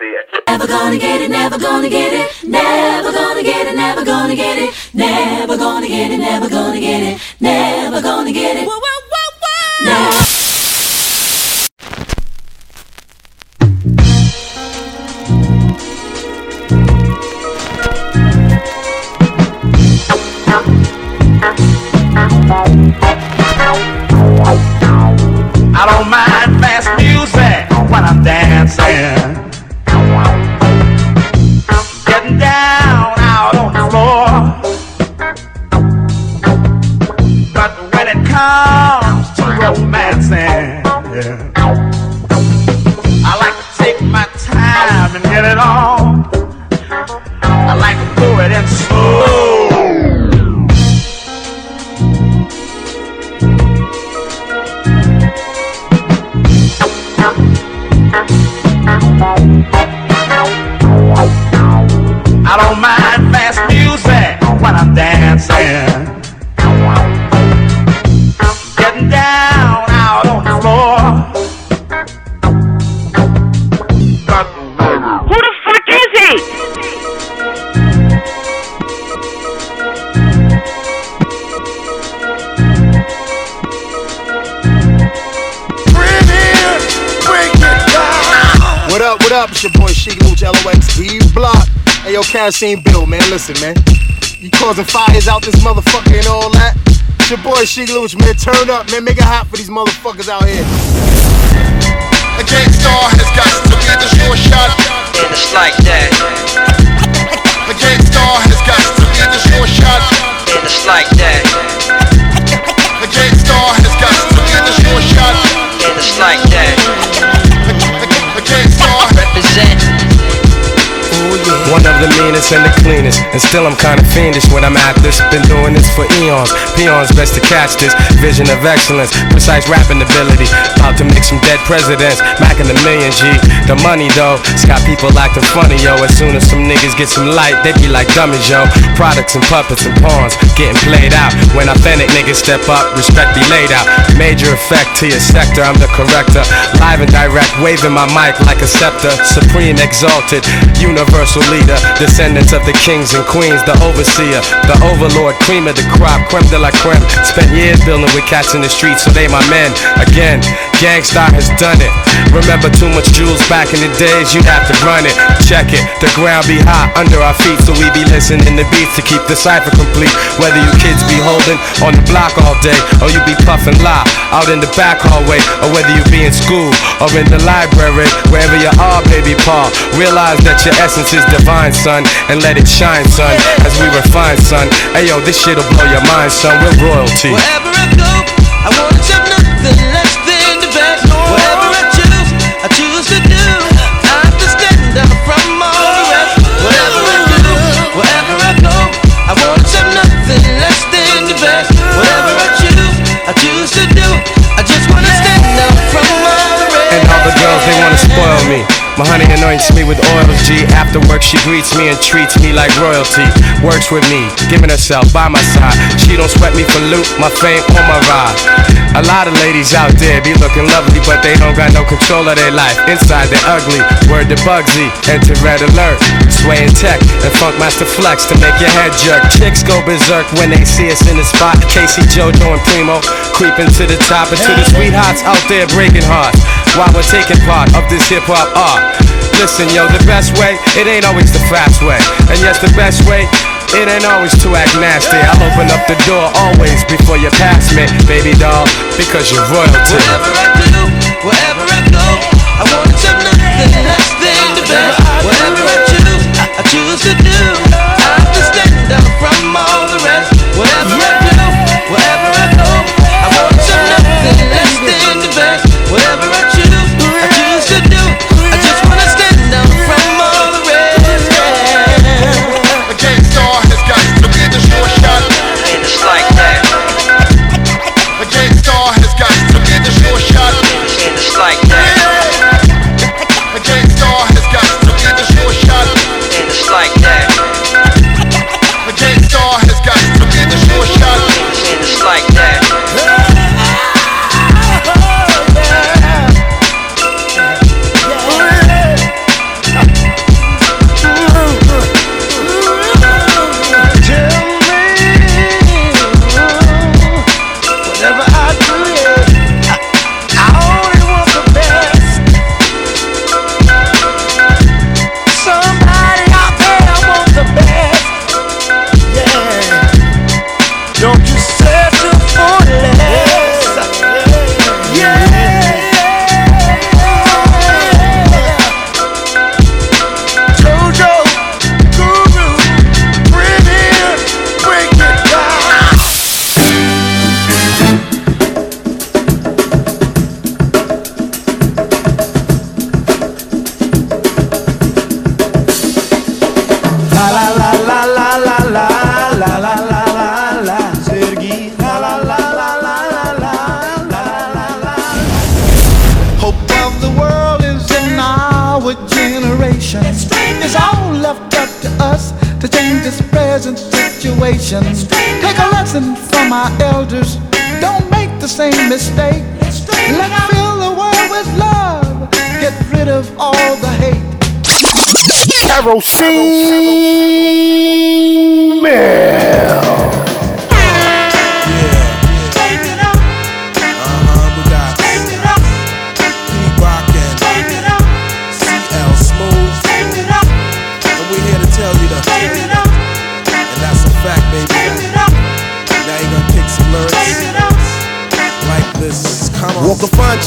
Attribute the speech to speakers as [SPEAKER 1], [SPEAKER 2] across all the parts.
[SPEAKER 1] see it.
[SPEAKER 2] Never gonna get it, never gonna get it, never gonna get it, never gonna get it, never gonna get it, never gonna get it, never gonna get it.
[SPEAKER 3] Hey, yo, Kerosene Bill, man. Listen, man. You causing fires out this motherfucker and all that. It's your boy Sheek Louch, man. Turn up, man. Make it hot for these motherfuckers out here.
[SPEAKER 4] A gangsta has got to be the sure shot.
[SPEAKER 5] And it's like that,
[SPEAKER 4] A gangsta has got to be the sure shot.
[SPEAKER 5] and it's like that,
[SPEAKER 4] A gangsta has got to be the sure shot.
[SPEAKER 5] and it's like that.
[SPEAKER 4] A gangsta.
[SPEAKER 5] Represent.
[SPEAKER 6] One of the meanest and the cleanest, and still I'm kinda fiendish when I'm at this. Been doing this for eons, peons best to catch this. Vision of excellence, precise rapping ability. About to make some dead presidents, macking the million G. The money though, it's got people acting funny yo. As soon as some niggas get some light, they be like dummies yo. Products and puppets and pawns getting played out. When authentic niggas step up, respect be laid out. Major effect to your sector, I'm the corrector. Live and direct, waving my mic like a scepter. Supreme exalted, universal leader. Descendants of the kings and queens, the overseer, the overlord, cream of the crop, creme de la creme. Spent years building with cats in the streets, so they my men. Again, Gang Starr has done it. Remember too much jewels back in the days, you'd have to run it. Check it, the ground be hot under our feet, so we be listening to beats to keep the cipher complete. Whether you kids be holding on the block all day, or you be puffing lie out in the back hallway, or whether you be in school or in the library, wherever you are, baby Paul. Realize that your essence is divine, son, and let it shine, son, as we refine, son. Hey yo, this shit'll blow your mind, son. We're royalty.
[SPEAKER 7] Wherever I go, I wanna
[SPEAKER 6] My honey anoints me with oils, G. After work, she greets me and treats me like royalty. Works with me, giving herself by my side. She don't sweat me for loot, my fame on my ride. A lot of ladies out there be looking lovely, but they don't got no control of their life. Inside, they're ugly. Word to Bugsy, enter red alert. Swaying tech and Funkmaster Flex to make your head jerk. Chicks go berserk when they see us in the spot. K-Ci, JoJo, and Primo creeping to the top and to the sweethearts out there breaking hearts while we're taking part of this hip hop art. Listen, yo, the best way, it ain't always the fast way. And yes, the best way, it ain't always to act nasty. I'll open up the door always before you pass me, baby doll, because you're royalty.
[SPEAKER 7] Wherever I do, wherever I go, I wanna accept nothing less than the best. Whatever I choose, I choose to do.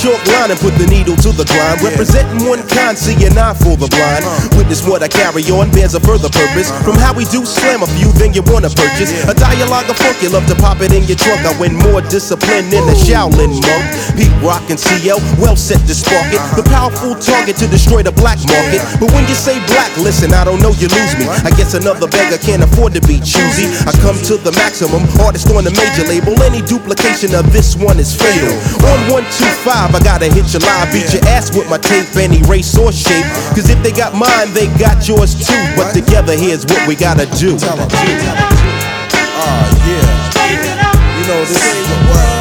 [SPEAKER 8] Chalk line and put the needle to the grind. Representing one kind, see an eye for the blind. Witness what I carry on bears a further purpose. From how we do slam a few, then you wanna purchase a dialogue of funk. You love to pop it in your trunk. I win more discipline than a Shaolin monk. Pete Rock and CL, well set to spark it. The powerful target to destroy the black market. But when you say black, listen, I don't know, you lose me. I guess another beggar can't afford to be choosy. I come to the maximum, artist on the major label. Any duplication of this one is fatal. On 125, I gotta hit your line, beat your ass with my tape, any race or shape. Cause if they got mine, they got yours too. But together, here's what we gotta do.
[SPEAKER 9] Tell 'em. Oh, yeah. You know, this is the word.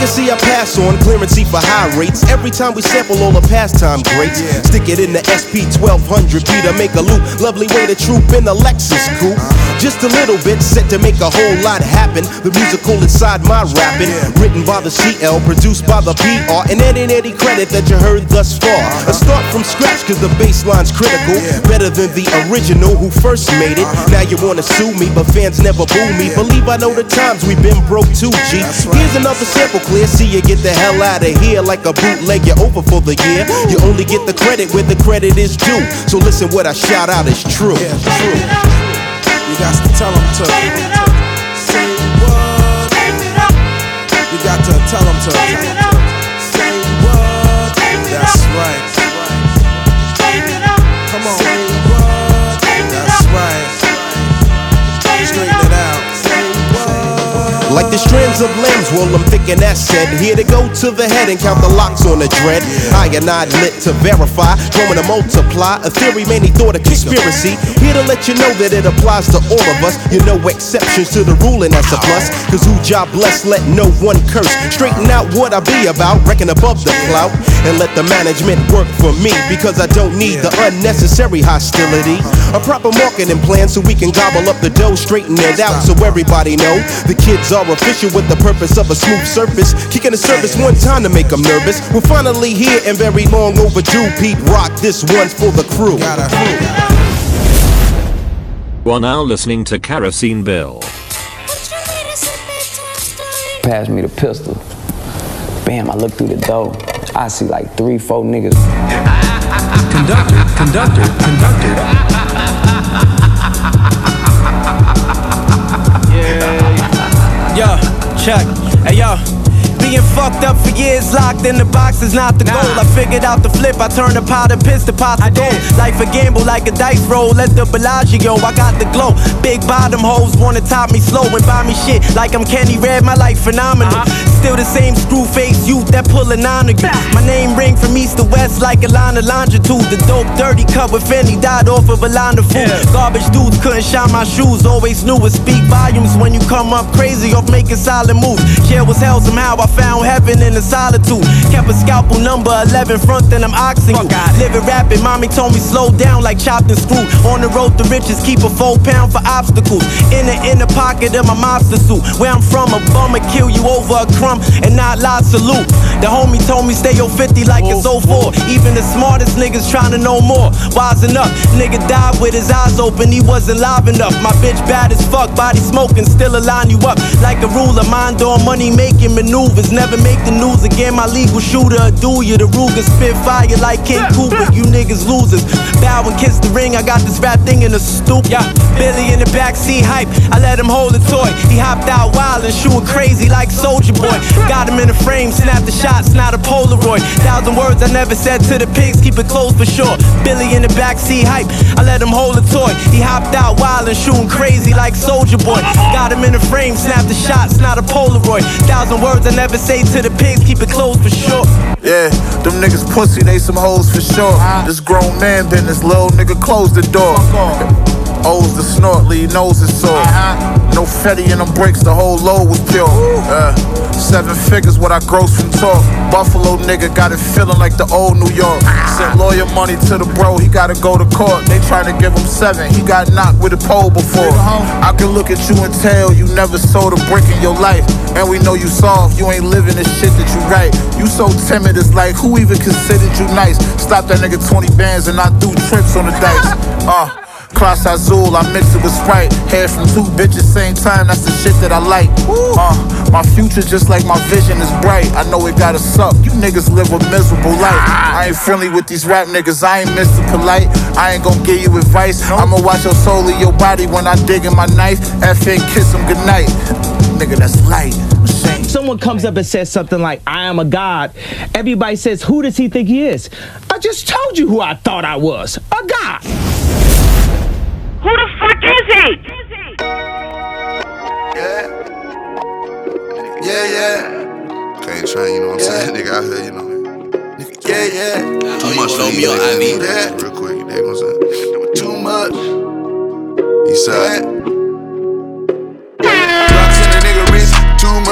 [SPEAKER 8] Legacy I pass on, clearancy for high rates. Every time we sample all the pastime greats, stick it in the SP 1200 P to make a loop. Lovely way to troop in the Lexus coupe. Uh-huh. Just a little bit set to make a whole lot happen. The musical inside my rapping, written by the CL, produced by the PR, and any any credit that you heard thus far. Uh-huh. A start from scratch cause the bassline's critical, better than the original who first made it. Uh-huh. Now you wanna sue me, but fans never boo me. Believe I know the times we've been broke too, G. Here's another sample clear. See you get the hell out of here like a bootleg. You're over for the year. You only get the credit where the credit is due. So listen, what I shout out is true.
[SPEAKER 9] Yeah, true. You got to tell them to. Say what? You got to tell them to. Say what? That's right.
[SPEAKER 8] Like the strands of limbs, well, I'm thinking that's said. Here to go to the head and count the locks on the dread. I and I lit to verify, growing to multiply. A theory many thought a conspiracy. Here to let you know that it applies to all of us. You know exceptions to the rule, and that's a plus. Cause who job blessed, let no one curse. Straighten out what I be about, reckon above the clout. And let the management work for me. Because I don't need the unnecessary hostility. A proper marketing plan so we can gobble up the dough, straighten it out so everybody know. The kids are official with the purpose of a smooth surface. Kicking the surface one time to make them nervous. We're finally here and very long overdue. Pete Rock, this one's for the crew.
[SPEAKER 10] You are now listening to Kerosene Bill.
[SPEAKER 11] Pass me the pistol. Bam, I look through the door. I see like three, four niggas.
[SPEAKER 12] Conductor, conductor, conductor.
[SPEAKER 13] Check. Hey, yo. Being fucked up for years, locked in the box is not the goal. I figured out the flip, I turned the pot and piss the pot to gold. Life a gamble like a dice roll, let the Bellagio, I got the glow. Big bottom hoes wanna top me slow and buy me shit like I'm Kenny Red, my life phenomenal. Uh-huh. Still the same screw face youth that pull a nine of you. My name ring from east to west like a line of longitude. The dope dirty cut with Fendi died off of a line of food. Garbage dudes couldn't shine my shoes, always knew it speak volumes when you come up crazy off making solid moves. Share was hell somehow I found heaven in the solitude. Kept a scalpel number 11 front, then I'm oxing you. Living rapid, mommy told me slow down like chopped and screwed. On the road to riches, keep a full pound for obstacles. In the inner pocket of my mobster suit. Where I'm from, a bummer kill you over a crumb and not lie salute. The homie told me stay on 50 like it's 04. Even the smartest niggas trying to know more. Wisen up, nigga died with his eyes open, he wasn't live enough. My bitch bad as fuck, body smoking, still a line you up. Like a ruler, mind on money making maneuvers. Never make the news again, my legal shooter, a do you. The Ruger spit fire like King Koopa, you niggas losers. Bow and kiss the ring, I got this rap thing in the stoop. Yeah, Billy in the backseat hype, I let him hold the toy. He hopped out wild and shooting crazy like Soldier Boy. Got him in the frame, snap the shots, not a Polaroid. Thousand words I never said to the pigs, keep it closed for sure. Billy in the backseat hype, I let him hold a toy. He hopped out wild and shooting crazy like Soldier Boy. Got him in the frame, snap the shots, not a Polaroid. Thousand words I never say to the pigs, keep it closed for sure.
[SPEAKER 14] Yeah, them niggas pussy, they some hoes for sure. Ah. This grown man business, little nigga, close the door. O's the snort, leave nose is sore. No fetty in them bricks, the whole load was pure. Uh, seven figures what I gross from talk. Buffalo nigga got it feeling like the old New York. Sent lawyer money to the bro, he gotta go to court. They trying to give him seven, he got knocked with a pole before. I can look at you and tell you never sold a brick in your life. And we know you soft, you ain't living the shit that you write. You so timid, it's like who even considered you nice? Stop that nigga 20 bands and I do trips on the dice. Uh. Cross Azul, I mix it with Sprite. Hair from two bitches, same time, that's the shit that I like. Uh, my future just like my vision is bright. I know it gotta suck. You niggas live a miserable life. I ain't friendly with these rap niggas, I ain't Mr. Polite. I ain't gon' give you advice. I'ma watch your soul in your body when I dig in my knife. F and kiss him goodnight. Nigga, that's light.
[SPEAKER 15] Someone comes up and says something like, I am a god. Everybody says, Who does he think he is? I just told you who I thought I was a god.
[SPEAKER 16] Who the fuck is he?
[SPEAKER 17] Yeah, yeah. Can't train, you know what I'm saying? Nigga out here, you know. Nigga, yeah, yeah. Too much for me, I mean. That. Real quick, you know what I'm saying? Too much. Eastside. Rocks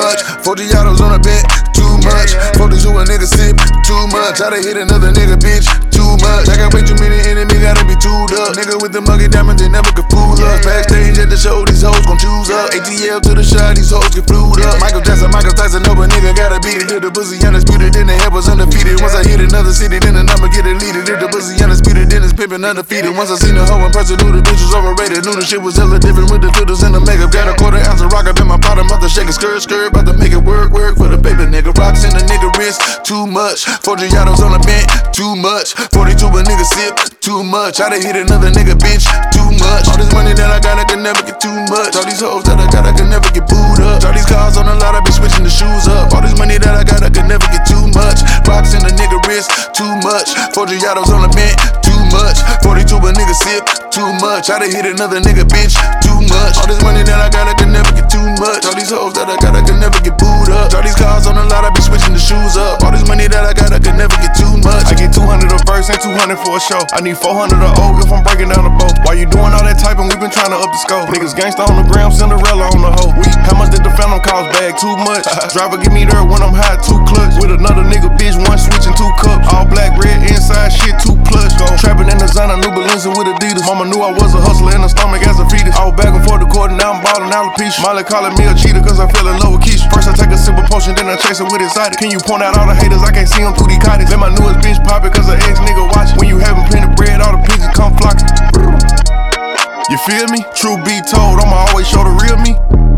[SPEAKER 17] much. 40 autos on a bed, too much. 40 to a nigga sip, too much. I done hit another nigga, bitch, too much. I got way too many enemies, gotta be tuned up. Nigga with the muggy diamonds, they never could fool us. Backstage at the show, these hoes gon' choose up. ATL to the shot, these hoes get flued up. Michael Jackson, Michael Tyson, no, but nigga gotta beat it. If the pussy undisputed, then the head was undefeated. Once I hit another city, then the number get deleted. If the pussy undisputed, then it's pimpin' undefeated. Once I seen the hoe in person, knew the bitch was overrated. Knew the shit was hella different with the filters and the makeup. Got a quarter ounce of rock up in my about to shake a skirt, skirt. About to make it work, work for the paper, nigga. Rocks in the nigga wrist, too much. 40 autos on the bench, too much. 42 a nigga sip, too much. I done hit another nigga bitch, too much. All this money that I got, I can never get too much. All these hoes that I got, I can never get booed up. All these cars on the lot, I be switching the shoes up. All this money that I got, I can never get too much. Rocks in the nigga wrist, too much. 40 autos on the bench, too much. 42 a nigga sip, too much. I done hit another nigga bitch, too much. All this money that I got, I can never get too much. All these hoes that I got, I can never get booed up. All these cars on the lot, I be switching the shoes up. All this money that I got, I can never get too much.
[SPEAKER 18] I get 200 a verse and 200 for a show. I need 400 a O if I'm breaking down the boat. While you doing all that typing, we been trying to up the scope. Niggas gangsta on the gram, Cinderella on the hoe. We, how much did the phantom cost bag? Too much. Driver give me there when I'm high, two clutch. With another nigga, bitch, one switch and two cups. All black, red, inside shit, two plush. Go trapping in the zone, new Balenci with Adidas. Mama knew I was a hustler in the stomach as a fetus. I was back and forth the court, now I'm ballin' alopecia. Molly calling me a cheater cause I fell in love with Keisha. First I take a sip of potion, then I chase it with excited. Can you point out all the haters? I can't see them through these cottage. Let my newest bitch pop it cause her ex nigga watch. When you having plenty bread, all the pigeons come flocking. You feel me? True be told, I'ma always show the real me.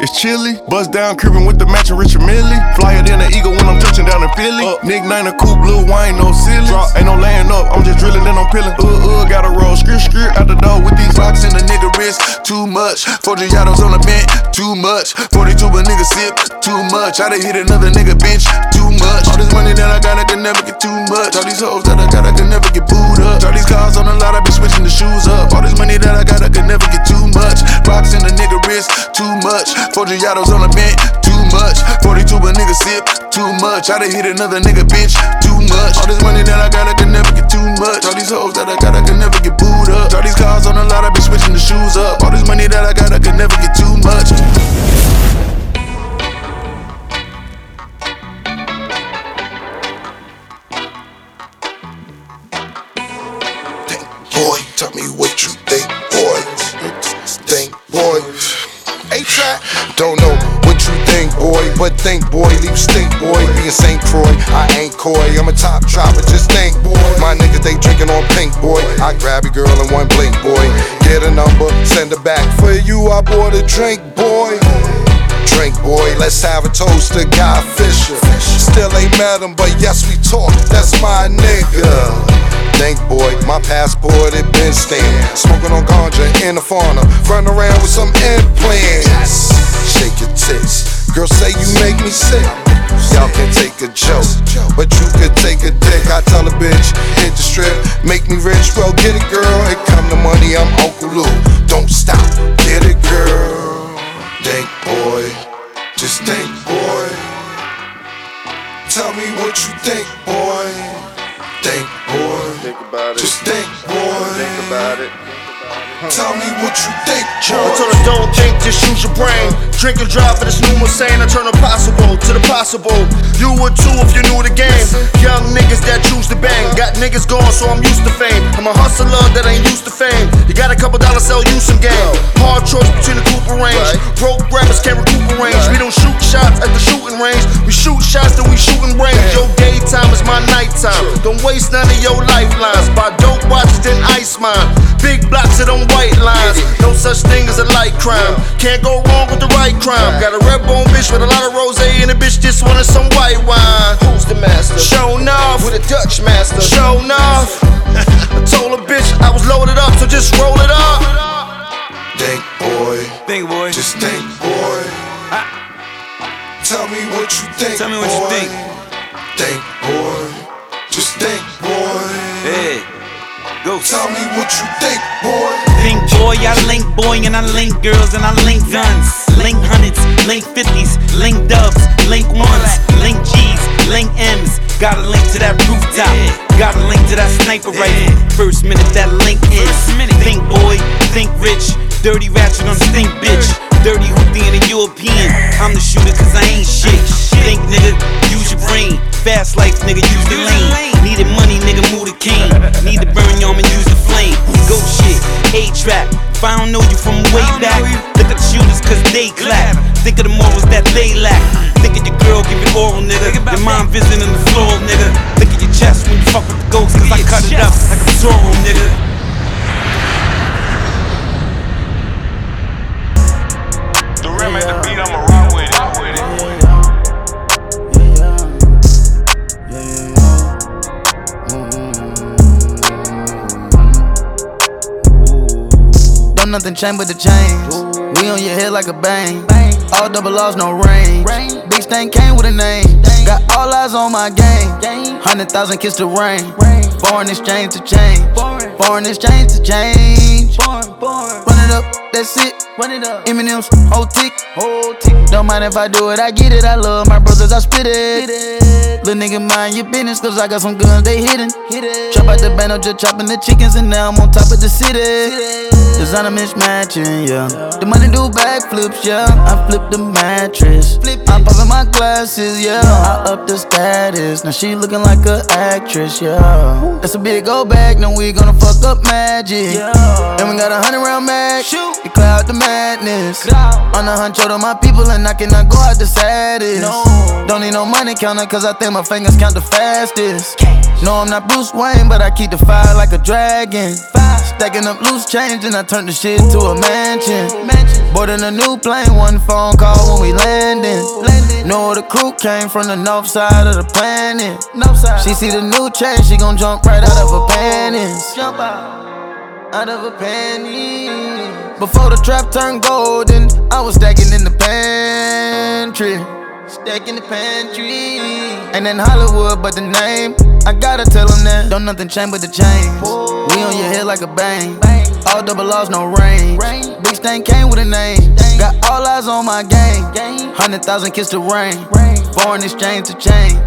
[SPEAKER 18] It's chilly, bust down cribbin' with the matching Richard Mille. Flyer than an eagle when I'm touching down in Philly. Up, Nick Nine a coupe, blue wine, no silly. Drop, ain't no laying up, I'm just drilling, then I'm peeling. Uh, uh, gotta roll, skirt, skirt out the door with these
[SPEAKER 14] Rocks in the nigga wrist, too much. 40 autos on the bench, too much. 42 a nigga sip, too much. I done hit another nigga bench, too much. All this money that I got, I can never get too much. All these hoes that I got, I can never get booed up. All these cars on the lot, I be switching the shoes up. All this money that I got, I can never get too much. Rocks in the nigga wrist, too much. 40 autos on the bench, too much. 42 a nigga sip, too much. I done hit another nigga bitch, too much. All this money that I got, I can never get too much. All these hoes that I got, I can never get booed up. All these cars on the lot, I be switching the shoes up. All this money that I got, I can never get too much.
[SPEAKER 17] A-Track. Don't know what you think, boy, but think, boy, leave stink, boy. Being St. Croix, I ain't coy. I'm a top dropper, just think, boy. My niggas, they drinking on pink, boy. I grab a girl in one blink, boy. Get a number, send her back. For you, I bought a drink, boy. Drink, boy, let's have a toast to Guy Fisher. Still ain't met him, but yes, we talk. That's my nigga. Think, boy, my passport it been stamped. Smoking on ganja in the fauna, run around with some implants. Shake your tits, Girl say you make me sick. Y'all can take a joke, but you could take a dick. I tell a bitch, hit the strip, make me rich. Well, get it, girl. It come the money, I'm Uncle Lou. Don't stop, get it, girl. Boy, just think, boy. Tell me what you think, boy. Think, boy. Think about it. Just think, boy. Think about it. Tell me what you think, boy.
[SPEAKER 4] I told her don't think, just use your brain. Drink and drive for this new Hussein. I turn impossible to the possible. You would too if you knew the game. Young niggas that choose to bang. Got niggas gone, so I'm used to fame. I'm a hustler that ain't used to fame. You got a couple dollars, sell you some game. Hard choice between the Cooper range. Broke rappers can't recuperate. We don't shoot shots at the shooting range. We shoot shots that we shooting range. Your daytime is my nighttime. Don't waste none of your lifelines. Buy dope watches, then ice mine. Big blocks of them white lines. No such thing as a light crime. Can't go wrong with the right crime. Got a red bone bitch with a lot of rose and a bitch just wanted some white wine. Who's the master? Show enough. With a Dutch master. Show enough. I told a bitch I was loaded up, so just roll it up.
[SPEAKER 17] Think, boy.
[SPEAKER 19] Think, boy.
[SPEAKER 17] Just think, boy. Tell me what you think.
[SPEAKER 19] Tell me what you
[SPEAKER 17] boy.
[SPEAKER 19] think.
[SPEAKER 17] Think, boy. Just think, boy.
[SPEAKER 19] Hey, go.
[SPEAKER 17] Tell me what you think, boy.
[SPEAKER 19] Think boy, I link boy and I link girls and I link guns. Link hundreds, link fifties, link dubs, link ones, link G's, link M's. Got a link to that rooftop, got a link to that sniper rifle. First minute that link is. Think boy, think rich, dirty ratchet on the stink bitch. Dirty hoopty and a European. I'm the shooter cause I ain't shit. Think nigga, use your brain. Fast life nigga, use the lane. Needed money nigga, move the cane. Need to burn y'all and use the flame. Go shit, A trap. If I don't know you from way back, look at the shooters cause they clap. Think of the morals that they lack. Think of your girl giving oral, nigga. Your mom visiting the floor, nigga. Think of your chest when you fuck with the ghost, cause I cut it up like a Zorro, nigga.
[SPEAKER 20] The the beat, I'ma rock with it. Rock with it.
[SPEAKER 7] Don't nothing change but the chains. We on your head like a bang. All double laws, no range. Big stain came with a name. Got all eyes on my game. Hundred thousand kiss the rain. Foreign exchange to change. Foreign exchange to change. Run it up, that's it. Run it up. Eminem's whole tick. Whole tick. Don't mind if I do it, I get it. I love my brothers, I spit it. Little nigga, mind your business, cause I got some guns, they hidden. Chop out the bando, just chopping the chickens, and now I'm on top of the city. Designer mismatching, yeah. The money do backflips, yeah. I flip the mattress. I'm popping my glasses, yeah. I up the status. Now she looking like a actress, yeah. That's a big old bag, now we gonna fuck up magic. And we got a hundred round mag. Shoot. You cloud the madness. On the hunt, to my people, and I cannot go out the saddest. Don't need no money counter, cause I think my fingers count the fastest. No, I'm not Bruce Wayne, but I keep the fire like a dragon. Stacking up loose change, and I turn the shit into a mansion. Boarding a new plane, one phone call when we landing. Know the crew came from the north side of the planet. She see the new change, she gon' jump right out of her panties. Jump out, out of her panties. Before the trap turned golden, I was stacking in the pantry. Stacking the pantry. Ain't in Hollywood, but the name. I gotta tell them that. Don't nothing change but the chains. We on your head like a bang. All double laws, no range. Big stain came with a name. Got all eyes on my game. Hundred thousand kiss the rain. Foreign exchange to change.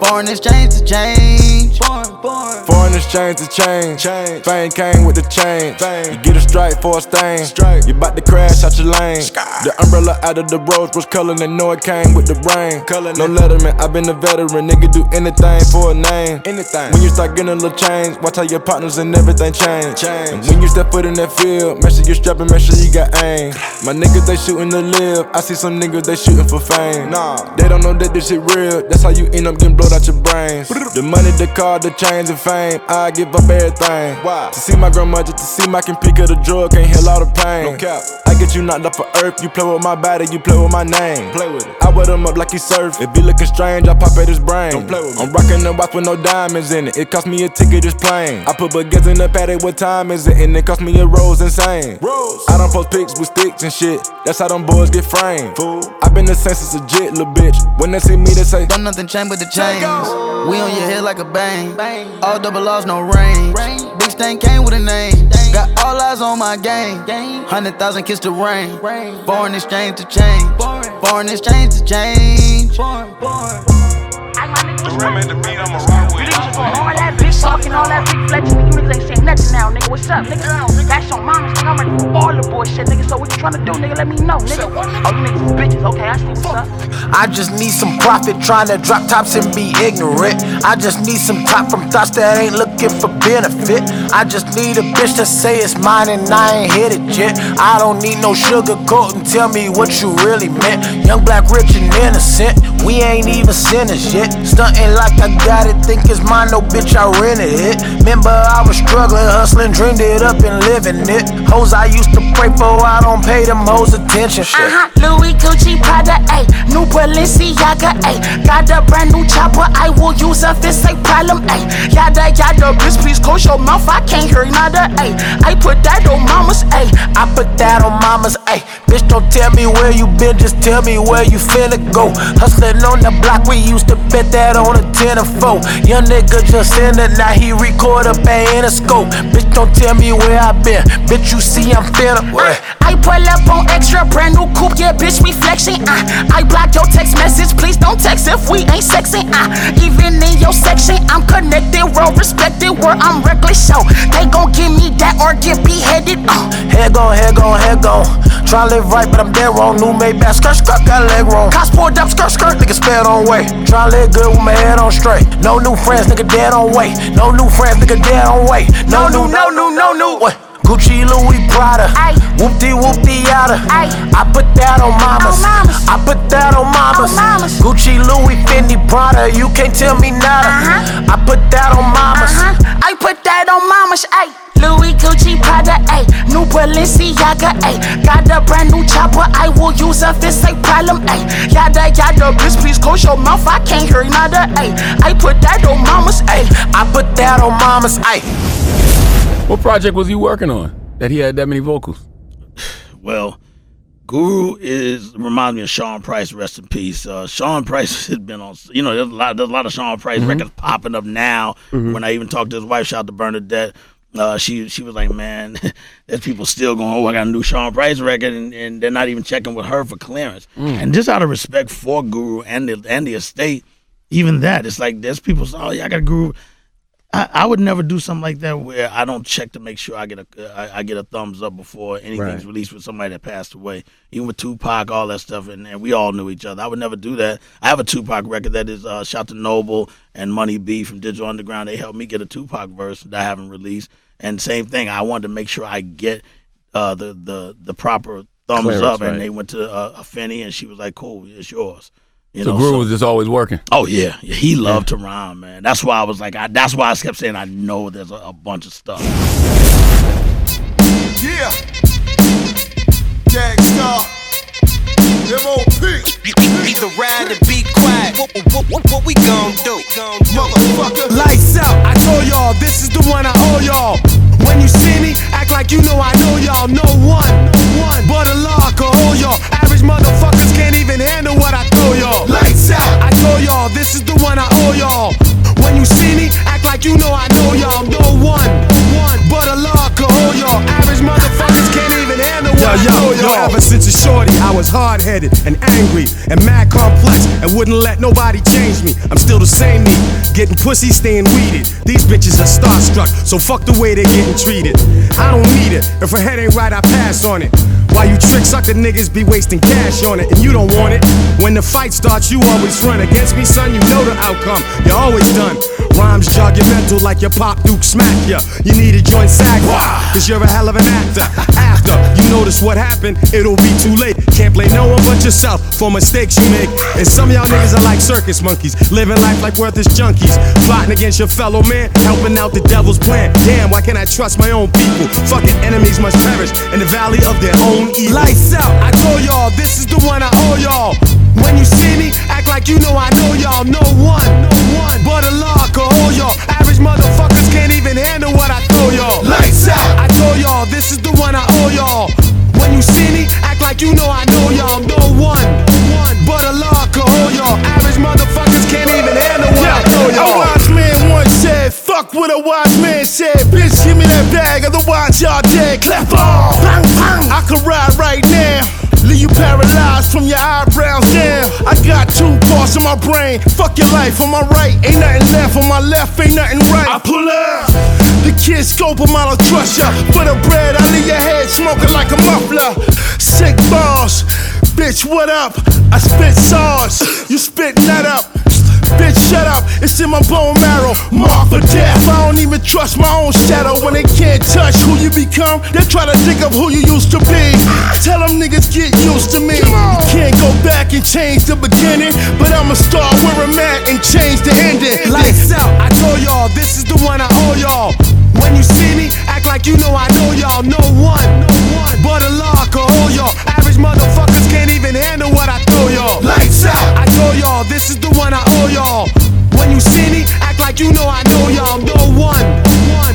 [SPEAKER 7] Foreign exchange to change.
[SPEAKER 21] Foreign exchange to change. Fame came with the change. You get a strike for a stain. You bout to crash out your lane. The umbrella out of the rose was color and know it came with the rain. No letterman, i been a veteran. Nigga do anything for a name. Anything. When you start getting a little change, watch how your partners and everything change. And when you step foot in that field, make sure you strapping, make sure you got aim. My niggas they shooting to live. I see some niggas they shooting for fame. Nah, they don't know that this shit real. That's how you end up getting blowed out your brains. The money, the car, the chains and fame. I give up everything. Why? To see my grandma, just to see my can pick of the drug, can't heal all the pain. No cap. I get you knocked off of earth. You play with my body, you play with my name. Play with it. I wet him up like he surf. If he looking strange, I pop at his brain. Don't play with me. I'm rocking the watch with no diamonds in it. It cost me a ticket, it's plain. I put baguettes in the paddock, what time is it? And it cost me a rose insane. Rose. I don't post pics with sticks and shit. That's how them boys get framed. Fool. I been the same since a jit, little bitch. When they see me, they say,
[SPEAKER 7] Don't nothing change but the chains. We on your head like a bang. bang. All double laws, no range. Big stain came with a name. Got all eyes on my game. Hundred thousand kiss the rain. Foreign exchange to change. Foreign exchange to change.
[SPEAKER 22] The rim and the beat, I'ma that big talking, all that big flexing, you niggas ain't saying nothing now, nigga. What's up, nigga? That's your mama's nigga. I'm ready for all the bullshit, nigga. So what you trying to do, nigga? Let me know, nigga. Oh, you niggas is bitches. Okay, I see what's up.
[SPEAKER 23] I just need some profit, trying to drop tops and be ignorant. I just need some top from thoughts that ain't looking for benefit. I just need a bitch to say it's mine and I ain't hit it yet. I don't need no sugar coat and tell me what you really meant. Young black, rich and innocent. We ain't even sinners yet. Stunting like I got it, think it's mine, no bitch, I rented it. Remember, I was struggling, hustling, dreamed it up and living it. Hoes I used to pray for, I don't pay them hoes attention. Shit.
[SPEAKER 22] Uh-huh. Louis Gucci Prada, ayy. New Balenciaga, ayy. Got a brand new chopper, I will use if it's a problem, ayy. Yada yada, bitch, please close your mouth, I can't hear nada, ayy. I put that on mamas, ayy.
[SPEAKER 23] I put that on mamas, ayy. Bitch, don't tell me where you been, just tell me where you finna go. Hustling on the block, we used to bet that on a 10 or 4. Young nigga just in it, now he record a bang in a scope. Bitch, don't tell me where I been. Bitch, you see I'm finna.
[SPEAKER 22] I pull up on extra brand new coupe, yeah, bitch, we flexing. Uh. I block your text message, please don't text if we ain't sexing. Uh. Even in your section, I'm connected, well respected, where I'm reckless, so they gon' give me that or get beheaded. Uh.
[SPEAKER 23] Head gone, head gone, head gone. Try live right, but I'm dead wrong. New Maybach, skirt, skirt, got leg wrong. Cops pulled up, skirt, skirt, nigga sped on way. Try live good with my head on straight. No new friends, nigga dead on way. No new friends, nigga dead on way. No new, no new, no new. What? Gucci, Louis, Prada. Whoop de whoop de yada. I put that on mamas. I put that on mamas. Gucci, Louis, Fendi, Prada. You can't tell me nada. Uh-huh. I put that on mamas. Uh-huh.
[SPEAKER 22] I put that on mamas, ayy. Louis Gucci Prada, ayy. New Balenciaga, ayy. Got a brand new chopper, I will use up if it's a problem, ayy. Yada yada, bitch, please close your mouth, I can't hear nada, ayy. I put that on mamas, ayy.
[SPEAKER 23] I put that on mamas, ayy.
[SPEAKER 24] What project was he working on that he had that many vocals?
[SPEAKER 25] Well, Guru is reminds me of Sean Price. Rest in peace. Uh, Sean Price has been on. You know, there's a lot. There's a lot of Sean Price
[SPEAKER 24] Mhm.
[SPEAKER 25] records popping up now.
[SPEAKER 24] Mhm.
[SPEAKER 25] When I even talked to his wife, shout out to Bernadette. Uh, she she was like, man, there's people still going. Oh, I got a new Sean Price record, and, and they're not even checking with her for clearance.
[SPEAKER 24] Mm.
[SPEAKER 25] And just out of respect for Guru and the and the estate, even that, it's like there's people. Oh, yeah, I got a Guru. I, I would never do something like that where I don't check to make sure I get a I, I get a thumbs up before anything's
[SPEAKER 24] Right.
[SPEAKER 25] released with somebody that passed away. Even with Tupac, all that stuff, and, and we all knew each other. I would never do that. I have a Tupac record that is uh, shout to Noble and Money B from Digital Underground. They helped me get a Tupac verse that I haven't released. And same thing, I wanted to make sure I get uh, the the the proper thumbs
[SPEAKER 24] Clearance,
[SPEAKER 25] up.
[SPEAKER 24] right.
[SPEAKER 25] And they went to uh, Afeni, and she was like, "Cool, it's yours." You
[SPEAKER 24] so
[SPEAKER 25] know,
[SPEAKER 24] Guru
[SPEAKER 25] so-
[SPEAKER 24] was just always working.
[SPEAKER 25] Oh yeah, yeah he loved to rhyme, man. That's why I was like, I, that's why I kept saying I know there's a, a bunch of stuff.
[SPEAKER 17] Yeah. Gang Starr. M.O.P.
[SPEAKER 26] Either ride or be quiet. What, what, what, what we gon' do?
[SPEAKER 17] Motherfucker.
[SPEAKER 27] Lights out, I told y'all, this is the one I owe y'all. When you see me, act like you know I know y'all. No one, one, but a can hold y'all. Average motherfuckers can't even handle what I throw y'all. Lights out, I told y'all, this is the one I owe y'all. When you see me, act like you know I know y'all. No one, one, but a can hold y'all. Average motherfuckers can't even
[SPEAKER 6] Yo,
[SPEAKER 27] I
[SPEAKER 6] yo, yo, ever since a shorty, I was hard headed and angry and mad complex and wouldn't let nobody change me. I'm still the same me, getting pussy, staying weeded. These bitches are starstruck, so fuck the way they're getting treated. I don't need it. If her head ain't right, I pass on it. Why you trick sucker niggas be wasting cash on it and you don't want it? When the fight starts, you always run against me, son. You know the outcome. You're always done. Rhymes jog your mental like your pop Duke smack ya. You need a joint sack, cause you're a hell of an actor. After you notice what happened, it'll be too late. Can't blame no one but yourself for mistakes you make. And some of y'all niggas are like circus monkeys, living life like worthless junkies. Plotting against your fellow man, helping out the devil's plan. Damn, why can't I trust my own people? Fucking enemies must perish in the valley of their own evil. Lights out, I told y'all, this is the one I owe y'all. When you see me, act like you know I know y'all. No one, no one, but a law hold y'all. Average motherfuckers can't even handle what I throw y'all. Lights out, I told y'all, this is the one I owe y'all. When you see me, act like you know I know y'all. No one, one, but a law could hold y'all. Average motherfuckers can't even handle what I throw y'all.
[SPEAKER 27] A wise man once said, fuck what a wise man said. Bitch, give me that bag, otherwise y'all dead. Clap on. Bang, bang. I could ride right now. Leave you paralyzed from your eyebrows down. I got two parts in my brain. Fuck your life on my right. Ain't nothing left on my left, ain't nothing right. I pull up. The kids scope them, I don't trust ya. For the bread, I leave your head smoking like a muffler. Sick bars. Bitch, what up? I spit sauce. You spit nut up. Bitch, shut up. It's in my bone marrow. Mark for death. I don't even trust my own shadow when they can't touch who you become. They try to dig up who you used to be. Tell them niggas get used to me. Can't go back and change the beginning, but I'ma start where I'm at and change the ending.
[SPEAKER 6] Lights out, I told y'all, this is the one I owe y'all. When you see me, like you know I know y'all. No one, but a law could hold y'all. Average motherfuckers can't even handle what I throw y'all.
[SPEAKER 27] Lights out.
[SPEAKER 6] I told y'all, this is the one I owe y'all. When you see me, act like you know I know y'all. No one,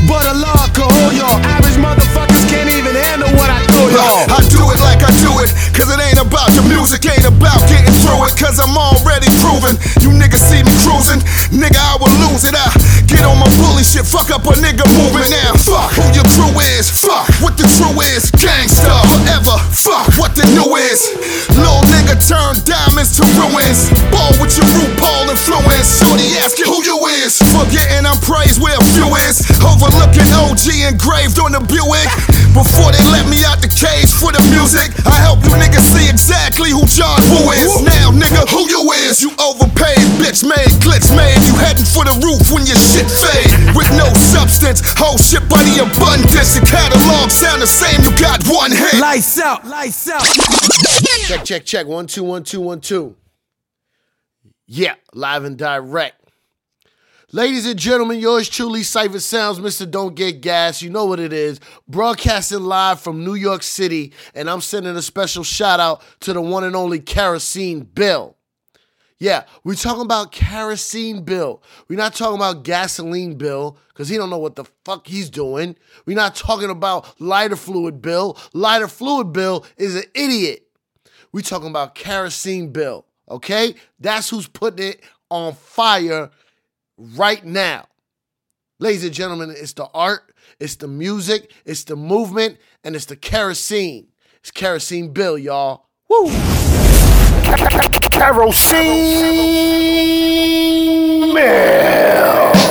[SPEAKER 6] but a law could hold y'all. Average motherfuckers can't even handle what I throw y'all.
[SPEAKER 17] I do it like I do it, cause it ain't about the music, ain't about getting through it, cause I'm already proven. You niggas see me cruising, nigga, I will lose it. I get on my bully shit, fuck up a nigga moving now. Fuck who your crew is, fuck what the true is, gangsta forever, fuck what the new is. Little nigga turn diamonds to ruins, ball with your RuPaul influence. Shorty asking who you is, forgetting I'm praised where a few is, overlooking OG engraved on the Buick. Before they let me out the cage for the music, I help you niggas see exactly who John Woo is. Now, nigga, who you is? You overpaid, bitch made, clicks made. You heading for the roof when your shit fade. With no substance, whole shit by the abundance. Your catalog sound the same, you got one hit.
[SPEAKER 6] Lights out, lights out.
[SPEAKER 27] Check, check, check. One, two, one, two, one, two. Yeah, live and direct. Ladies and gentlemen, yours truly, Cipha Sounds, Mr. Don't Get Gas. You know what it is. Broadcasting live from New York City, and I'm sending a special shout out to the one and only Kerosene Bill. Yeah, we're talking about Kerosene Bill. We're not talking about Gasoline Bill, because he don't know what the fuck he's doing. We're not talking about Lighter Fluid Bill. Lighter Fluid Bill is an idiot. We're talking about Kerosene Bill, okay? That's who's putting it on fire right now. Ladies and gentlemen, it's the art, it's the music, it's the movement, and it's the kerosene. It's Kerosene Bill, y'all. Woo! Kerosene Bill.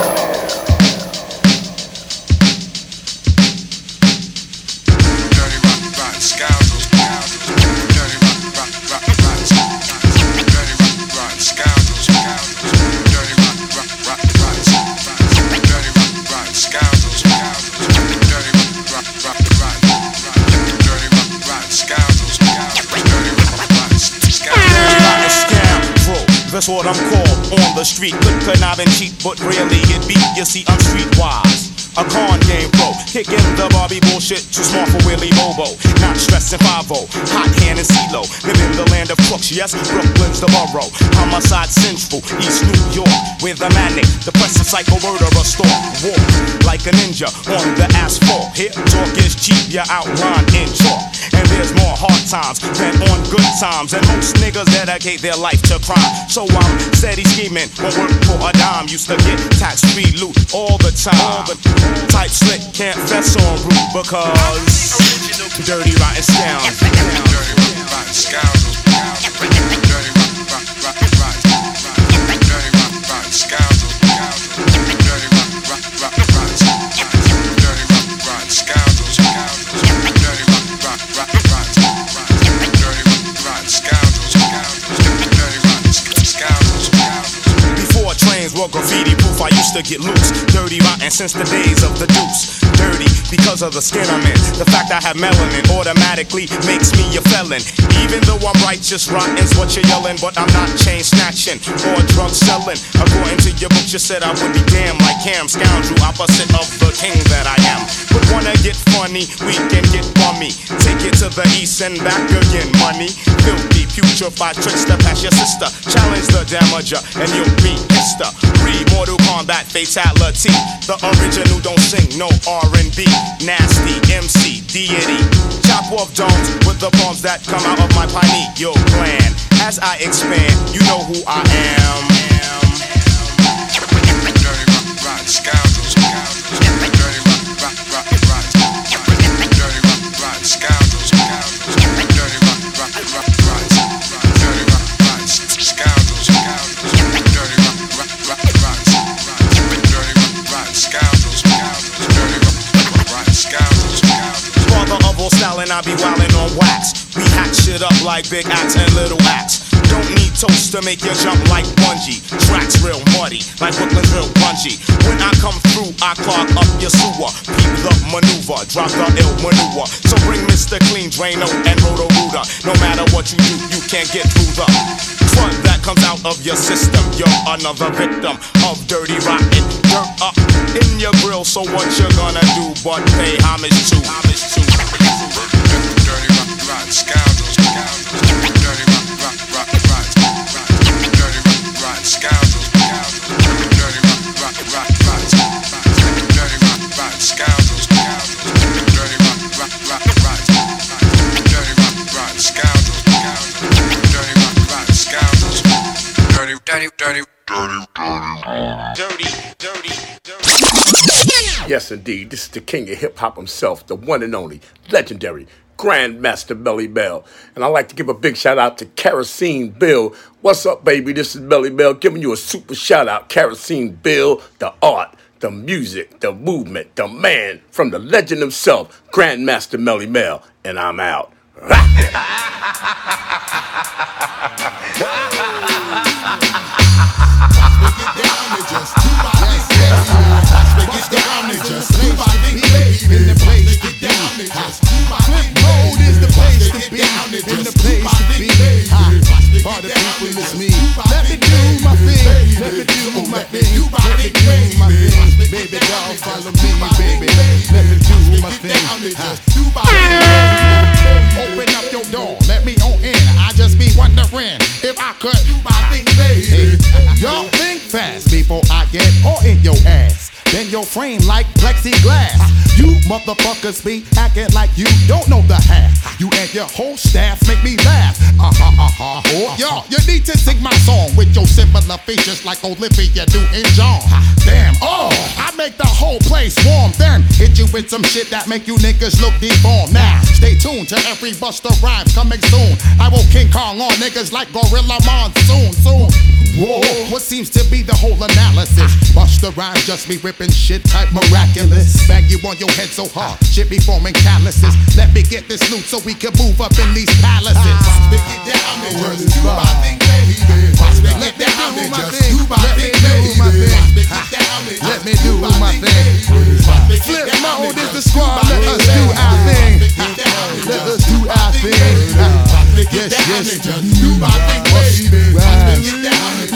[SPEAKER 28] What I'm called on the street. Good conniving cheap, but really it be. You see, I'm streetwise. A con game pro, kicking the Barbie bullshit, too smart for Willie Bobo. Not stressing 5 hot hand and CeeLo. Live in the land of crooks, yes, Brooklyn's the borough. Homicide central, East New York, with the manic, depressive psycho murderer stalk. Walk like a ninja on the asphalt. Here, talk is cheap, you outline in chalk. And there's more hard times than on good times. And most niggas dedicate their life to crime. So I'm steady scheming, won't work for a dime. Used to get tax free loot all the time. All the type slick can't fess on root because dirty rotten sound. Dirty rotten scoundrels. I used to get loose, dirty, rotten since the days of the deuce. Dirty because of the skin I'm in. The fact I have melanin automatically makes me a felon. Even though I'm righteous, rotten's what you're yelling, but I'm not chain snatching or drug selling. According to your book, you said I would be damn like Cam, scoundrel, opposite of the king that I am. But wanna get funny, we can get bummy. Take it to the east and back again, money. Filthy, putrefied trickster, pass your sister. Challenge the damager, and you'll be Mister. Read Mortal Kombat Fatality. The original don't sing no R&B. Nasty MC deity. Chop off domes with the bombs that come out of my pineal gland. As I expand, you know who I am.
[SPEAKER 17] Dirty rock, rock,
[SPEAKER 28] like big axe and little axe. Don't need toast to make you jump like bungee. Tracks real muddy, like Brooklyn real bungee. When I come through, I clog up your sewer. Peep the maneuver, drop the ill maneuver. So bring Mr. Clean, Drano, and Roto Rooter. No matter what you do, you can't get through the front that comes out of your system. You're another victim of dirty rotten dirt up in your grill. So what you gonna do but pay homage to? Homage to.
[SPEAKER 17] Dirty scoundrels.
[SPEAKER 29] Yes, indeed. This is the king of hip hop himself, the one and only, legendary Grandmaster Belly Bell. And I'd like to give a big shout out to Kerosene Bill. What's up, baby? This is Belly Bell giving you a super shout out. Kerosene Bill, the art, the music, the movement, the man from the legend himself, Grandmaster Melle Mel. And I'm out.
[SPEAKER 30] It's me. Let me do my thing. Let me do motherfuckers be acting like you don't know the half. You and your whole staff make me laugh. Uh huh, uh huh. Oh, yo, you need to sing my song with your similar features like Olivia Newton-John. Damn, oh, I make the whole place warm. Then hit you with some shit that make you niggas look deformed. Now, stay tuned to every Busta Rhymes coming soon. I will King Kong on niggas like Gorilla Monsoon. Soon. Whoa, what seems to be the whole analysis? Busta Rhymes just be ripping shit type miraculous. Bang you on your head so hard, shit be forming calluses. Let me get this loot so we can move up in these palaces. Stick it down and just do my thing, baby. Let me do my thing. Let me do my thing. Let me do my thing. Flip mode is the squad. Let us do our thing. Let us do our thing. Yes, yes. Do my thing, baby.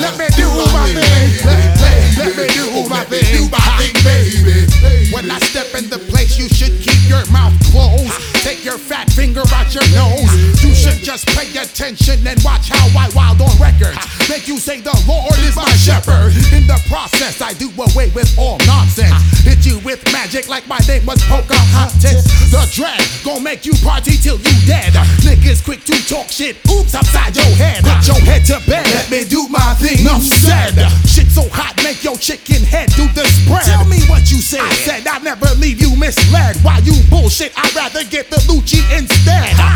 [SPEAKER 30] Let me do my thing. Let, me do my thing. Baby. When I step in the place, you should keep your mouth closed. Take your fat finger out your nose. You should just pay attention and watch how I wild on records. Make you say the Lord is my shepherd. In the process, I do away with all nonsense. Hit you with magic like my name was Pocahontas. The dread gon' make you party till you dead. Niggas quick to talk shit. Oops, upside your head. Put your head to bed. Let me do my thing. Enough said. Shit so hot, make your chicken head do the spread. Tell me what you said. I said I never leave you misled. Why you bullshit? I'd rather get the Lucci instead. Ha,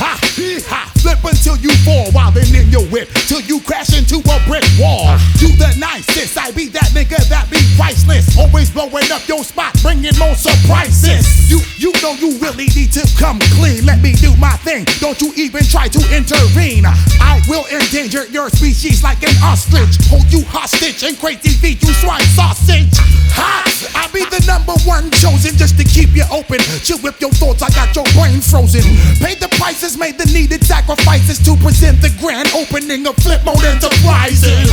[SPEAKER 30] ha, ha. Flip until you fall while then in your whip. Till you crash into a brick wall. Ah. Do the nicest. I be that nigga that be priceless. Always blowing up your spot, bringing more surprises. You, you know you really need to come clean. Let me do my thing. Don't you even try to intervene. I will endanger your species like an ostrich. Hold you hostage and crazy feed you swine sausage. Ha! I'll be the number one chosen just to keep you open. Chill with your thoughts, I got your brain frozen. Paid the prices, made the needed sacrifices to present the grand opening of Flip Mode Enterprises.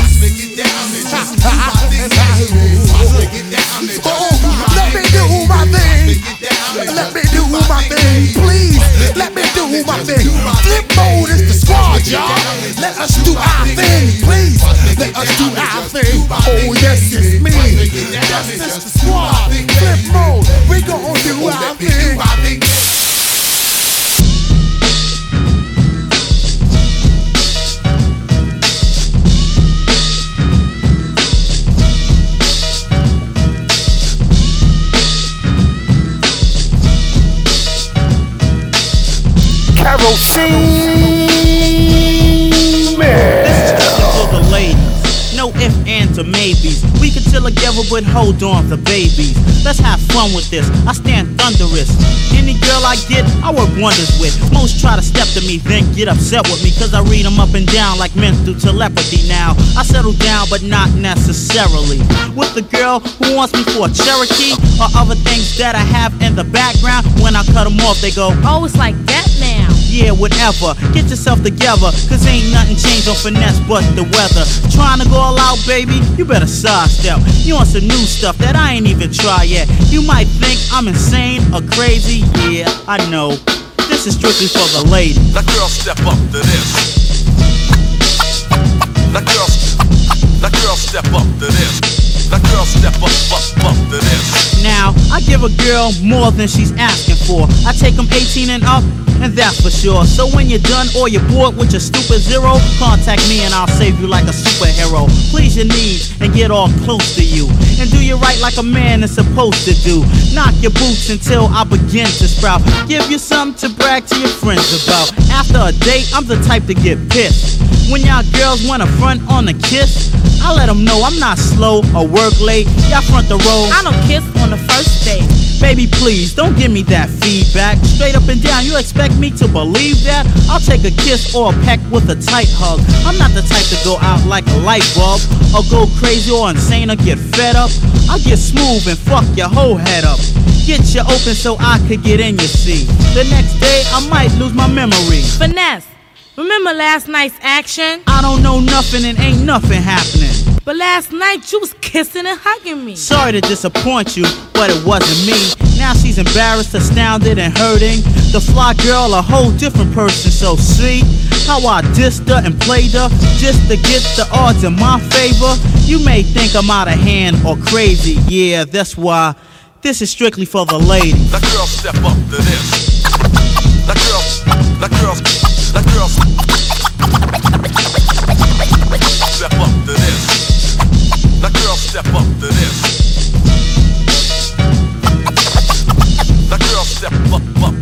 [SPEAKER 30] Let me do my thing. Let me do my thing, please. Let me do my thing. Flip mode is the squad, y'all. Let us do our thing, please. Let us do our thing. Oh, yes, it's me. Yes, it's the squad. Flip mode. We gon' oh, do our thing.
[SPEAKER 2] This or maybes. We can chill together, but hold on to babies. Let's have fun with this. I stand thunderous. Any girl I get, I work wonders with. Most try to step to me, then get upset with me. Cause I read them up and down like mental telepathy now. I settle down, but not necessarily. With the girl who wants me for a Cherokee or other things that I have in the background. When I cut them off, they go, Oh, it's like that now. Yeah, whatever. Get yourself together, cause ain't nothing changed on finesse but the weather. Trying to go all out, baby, you better sidestep. You want some new stuff that I ain't even tried yet. You might think I'm insane or crazy, yeah, I know. This is strictly for the ladies.
[SPEAKER 31] Now girl, step up to this. Now girl, now girl, step up to this. Now girl, step up to this.
[SPEAKER 2] Now, I give a girl more than she's asking for. I take them 18 and up, and that's for sure. So when you're done or you're bored with your stupid zero, contact me and I'll save you like a superhero. Please your needs and get all close to you. And do your right like a man is supposed to do. Knock your boots until I begin to sprout. Give you something to brag to your friends about. After a date, I'm the type to get pissed. When y'all girls wanna front on a kiss, I let them know I'm not slow or work late. Y'all front the row. I don't kiss on the first date. Baby, please don't give me that feedback. Straight up and down, you expect me to believe that? I'll take a kiss or a peck with a tight hug. I'm not the type to go out like a light bulb or go crazy or insane or get fed up. I'll get smooth and fuck your whole head up. Get you open so I could get in your seat. The next day, I might lose my memory.
[SPEAKER 32] Finesse. Remember last night's action?
[SPEAKER 2] I don't know nothing and ain't nothing happening.
[SPEAKER 32] But last night you was kissing and hugging me.
[SPEAKER 2] Sorry to disappoint you, but it wasn't me. Now she's embarrassed, astounded, and hurting. The fly girl, a whole different person, so see how I dissed her and played her just to get the odds in my favor. You may think I'm out of hand or crazy, yeah, that's why this is strictly for the ladies.
[SPEAKER 31] Now girl, step up to this. Now girl, now girl, now girl, step up to this. Now girl, step up to this. Now girl, step up, up,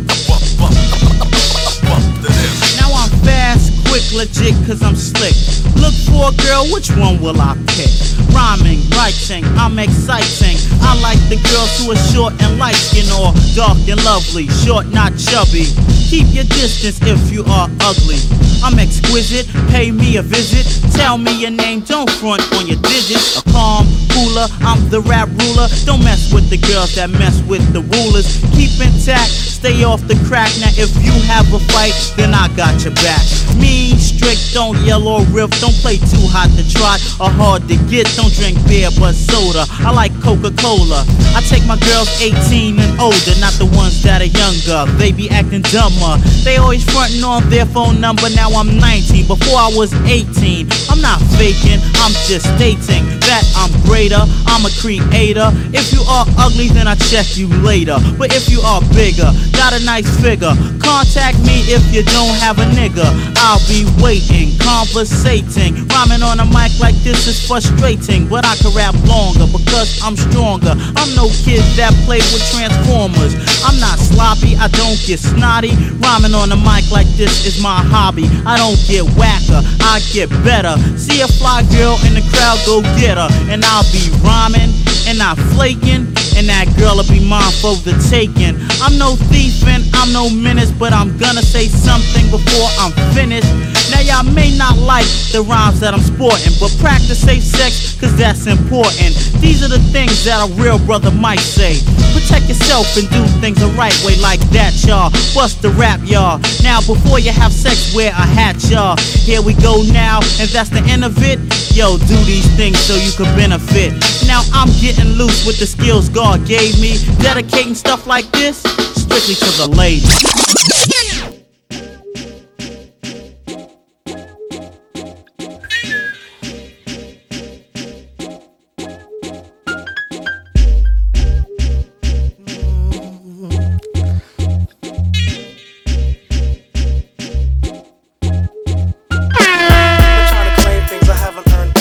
[SPEAKER 2] fast, legit, cause I'm slick. Look for a girl, which one will I pick? Rhyming, writing, I'm exciting. I like the girls who are short and light skin or dark and lovely, short, not chubby. Keep your distance if you are ugly. I'm exquisite, pay me a visit. Tell me your name, don't front on your digits. A calm, cooler, I'm the rap ruler. Don't mess with the girls that mess with the rulers. Keep intact, stay off the crack. Now if you have a fight, then I got your back. Mean, strict, don't yell or riff. Don't play too hot to trot or hard to get. Don't drink beer but soda. I like Coca-Cola. I take my girls 18 and older, not the ones that are younger. They be acting dumber. They always fronting on their phone number. Now I'm 19. Before I was 18. I'm not faking. I'm just stating that I'm greater. I'm a creator. If you are ugly, then I check you later. But if you are bigger, got a nice figure, contact me if you don't have a nigga. I'll be waiting, conversating. Rhyming on a mic like this is frustrating, but I can rap longer because I'm stronger. I'm no kid that play with transformers. I'm not sloppy, I don't get snotty. Rhyming on a mic like this is my hobby. I don't get whacker, I get better. See a fly girl in the crowd, go get her. And I'll be rhyming and not flaking and that girl'll be mine for the taking. I'm no thief and I'm no menace, but I'm gonna say something before I'm finished. Now y'all may not like the rhymes that I'm sporting, but practice safe sex, cause that's important. These are the things that a real brother might say. Protect yourself and do things the right way like that, y'all. Bust the rap, y'all. Now before you have sex, wear a hat, y'all. Here we go now, and that's the end of it. Yo, do these things so you can benefit. Now I'm getting loose with the skills God gave me. Dedicating stuff like this strictly to the ladies.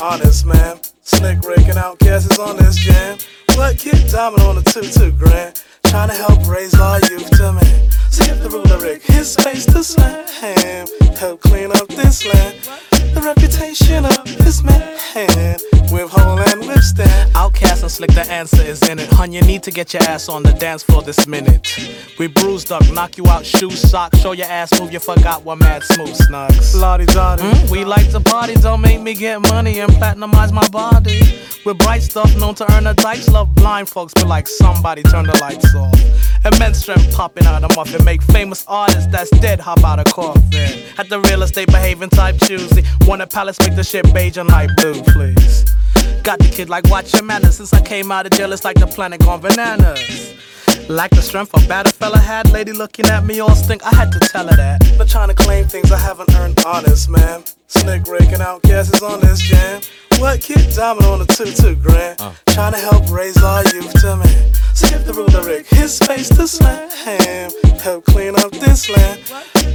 [SPEAKER 33] honest, man. Slick raking out guesses on this jam. Kid diamond on a two two grand? Trying to help raise our youth to man. If the ruler Rick his face to slam. Help clean up this land. The reputation of this man. With hole and withstand.
[SPEAKER 34] OutKast and slick, the answer is in it. Hun, you need to get your ass on the dance floor this minute. We bruised up, knock you out, shoe sock, show your ass move, you forgot what mad smooth snugs.
[SPEAKER 33] Lottie dottie.
[SPEAKER 34] Mm, we like to party, don't make me get money and platinumize my body. With bright stuff known to earn a dice, love blind folks, but like somebody turn the lights off. Immense strength popping out of muffin, make famous artists that's dead hop out of coffin. At the real estate behaving type choosy, want a palace, make the shit beige and light blue, please. Got the kid like watch your manners since I came out of jail, it's like the planet gone bananas. Like the strength a better fella had, lady looking at me all stink, I had to tell her that.
[SPEAKER 33] Not trying to claim things I haven't earned honest, man. Slick raking out guesses on this jam. What kid diamond on a two two grand? Uh. Trying to help raise our youth to man. Skip the ruler Rick, his space to slam. Help clean up this land.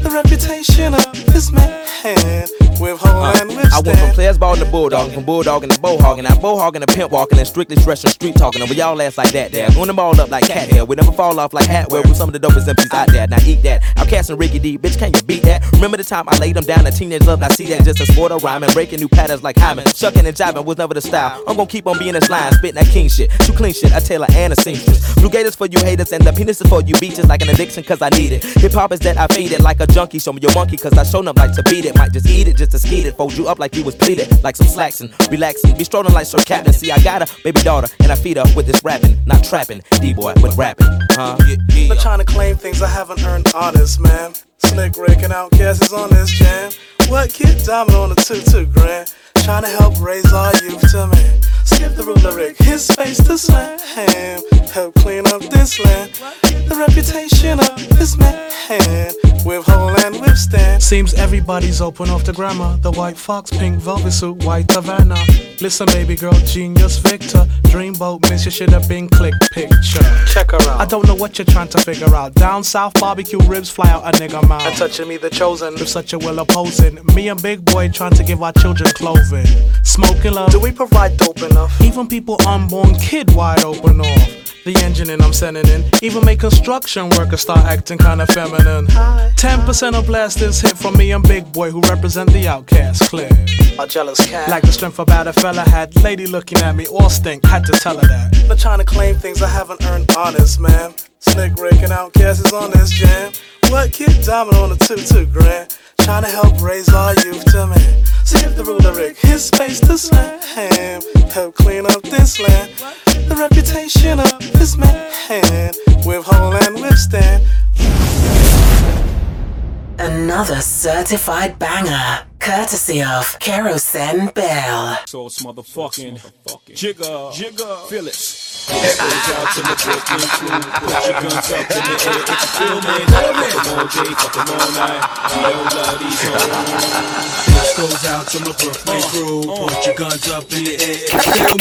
[SPEAKER 33] The reputation of this man. With hole and
[SPEAKER 35] uh,
[SPEAKER 33] I
[SPEAKER 35] went from players ball to bulldog, from bulldog to bowhogging, now bowhogging to pimp walking, and strictly stressing street talking. And we all ass like that there. Going them all up like cat hair. We never fall off like Hatwell. We some of the dopest MCs out there. Now eat that. I'm casting Ricky D, bitch, can you beat that? Remember the time I laid them down, a teenage love, I see that just a sport of rhyming, breaking new patterns like Hyman. Shucking and jiving was never the style. I'm gonna keep on being this line, spitting that king shit. Too clean shit, a tailor and a seamstress. Blue gators for you haters, and the penis is for you beaches like an addiction, cause I need it. Hip hop is that I feed it like a junkie. Show me your monkey, cause I show up like to beat it. Might just eat it just to skeet it. Fold you up like you was pleated. Like some slacks and relaxing. Be strolling like Sir Captain. See, I got a baby daughter, and I feed her with this rapping. Not trapping. D-boy with rapping. Huh?
[SPEAKER 33] Not trying to claim things I haven't earned honest, man. Slick raking out guesses on this jam. What kid diamond on a two two grand? Trying to help raise our youth to man. Skip the ruler Rick, his face to slam. Help clean up this land. The reputation of this man. With hole and withstand.
[SPEAKER 34] Seems everybody's open off the grammar. The white fox, pink velvet suit, white Havana. Listen, baby girl, genius Victor. Dreamboat, miss you should have been click picture.
[SPEAKER 33] Check her out.
[SPEAKER 34] I don't know what you're trying to figure out. Down south, barbecue ribs fly out a nigga mouth.
[SPEAKER 33] And touching me the chosen.
[SPEAKER 34] With such a will opposing. Me and Big Boi trying to give our children clothing. Smoking love.
[SPEAKER 33] Do we provide dope enough?
[SPEAKER 34] Even people unborn kid wide open off. The engine and I'm sending in. Even make construction workers start acting kinda feminine. 10% of blasters hit from me and Big Boi who represent the OutKast clear.
[SPEAKER 33] A jealous cat.
[SPEAKER 34] Like the strength about a fella had. Lady looking at me all stink. Had to tell her that.
[SPEAKER 33] Not trying to claim things I haven't earned honest, man. Slick raking out guesses on this jam. What kid diamond on a two two grand? Trying to help raise our youth to man. Skip the ruler Rick, his space to slam. Help clean up this land. The reputation of this man. With hole and withstand.
[SPEAKER 36] Another certified banger, courtesy of Kerosene Bell.
[SPEAKER 37] So it's motherfucking jigger, jigger, feel it. This goes out to the Brooklyn crew. Put your guns up in the air if you feel me. Fuck all day, fuck all night. We don't love these hoes. This goes out to my Brooklyn crew. Put your guns up in the air you feel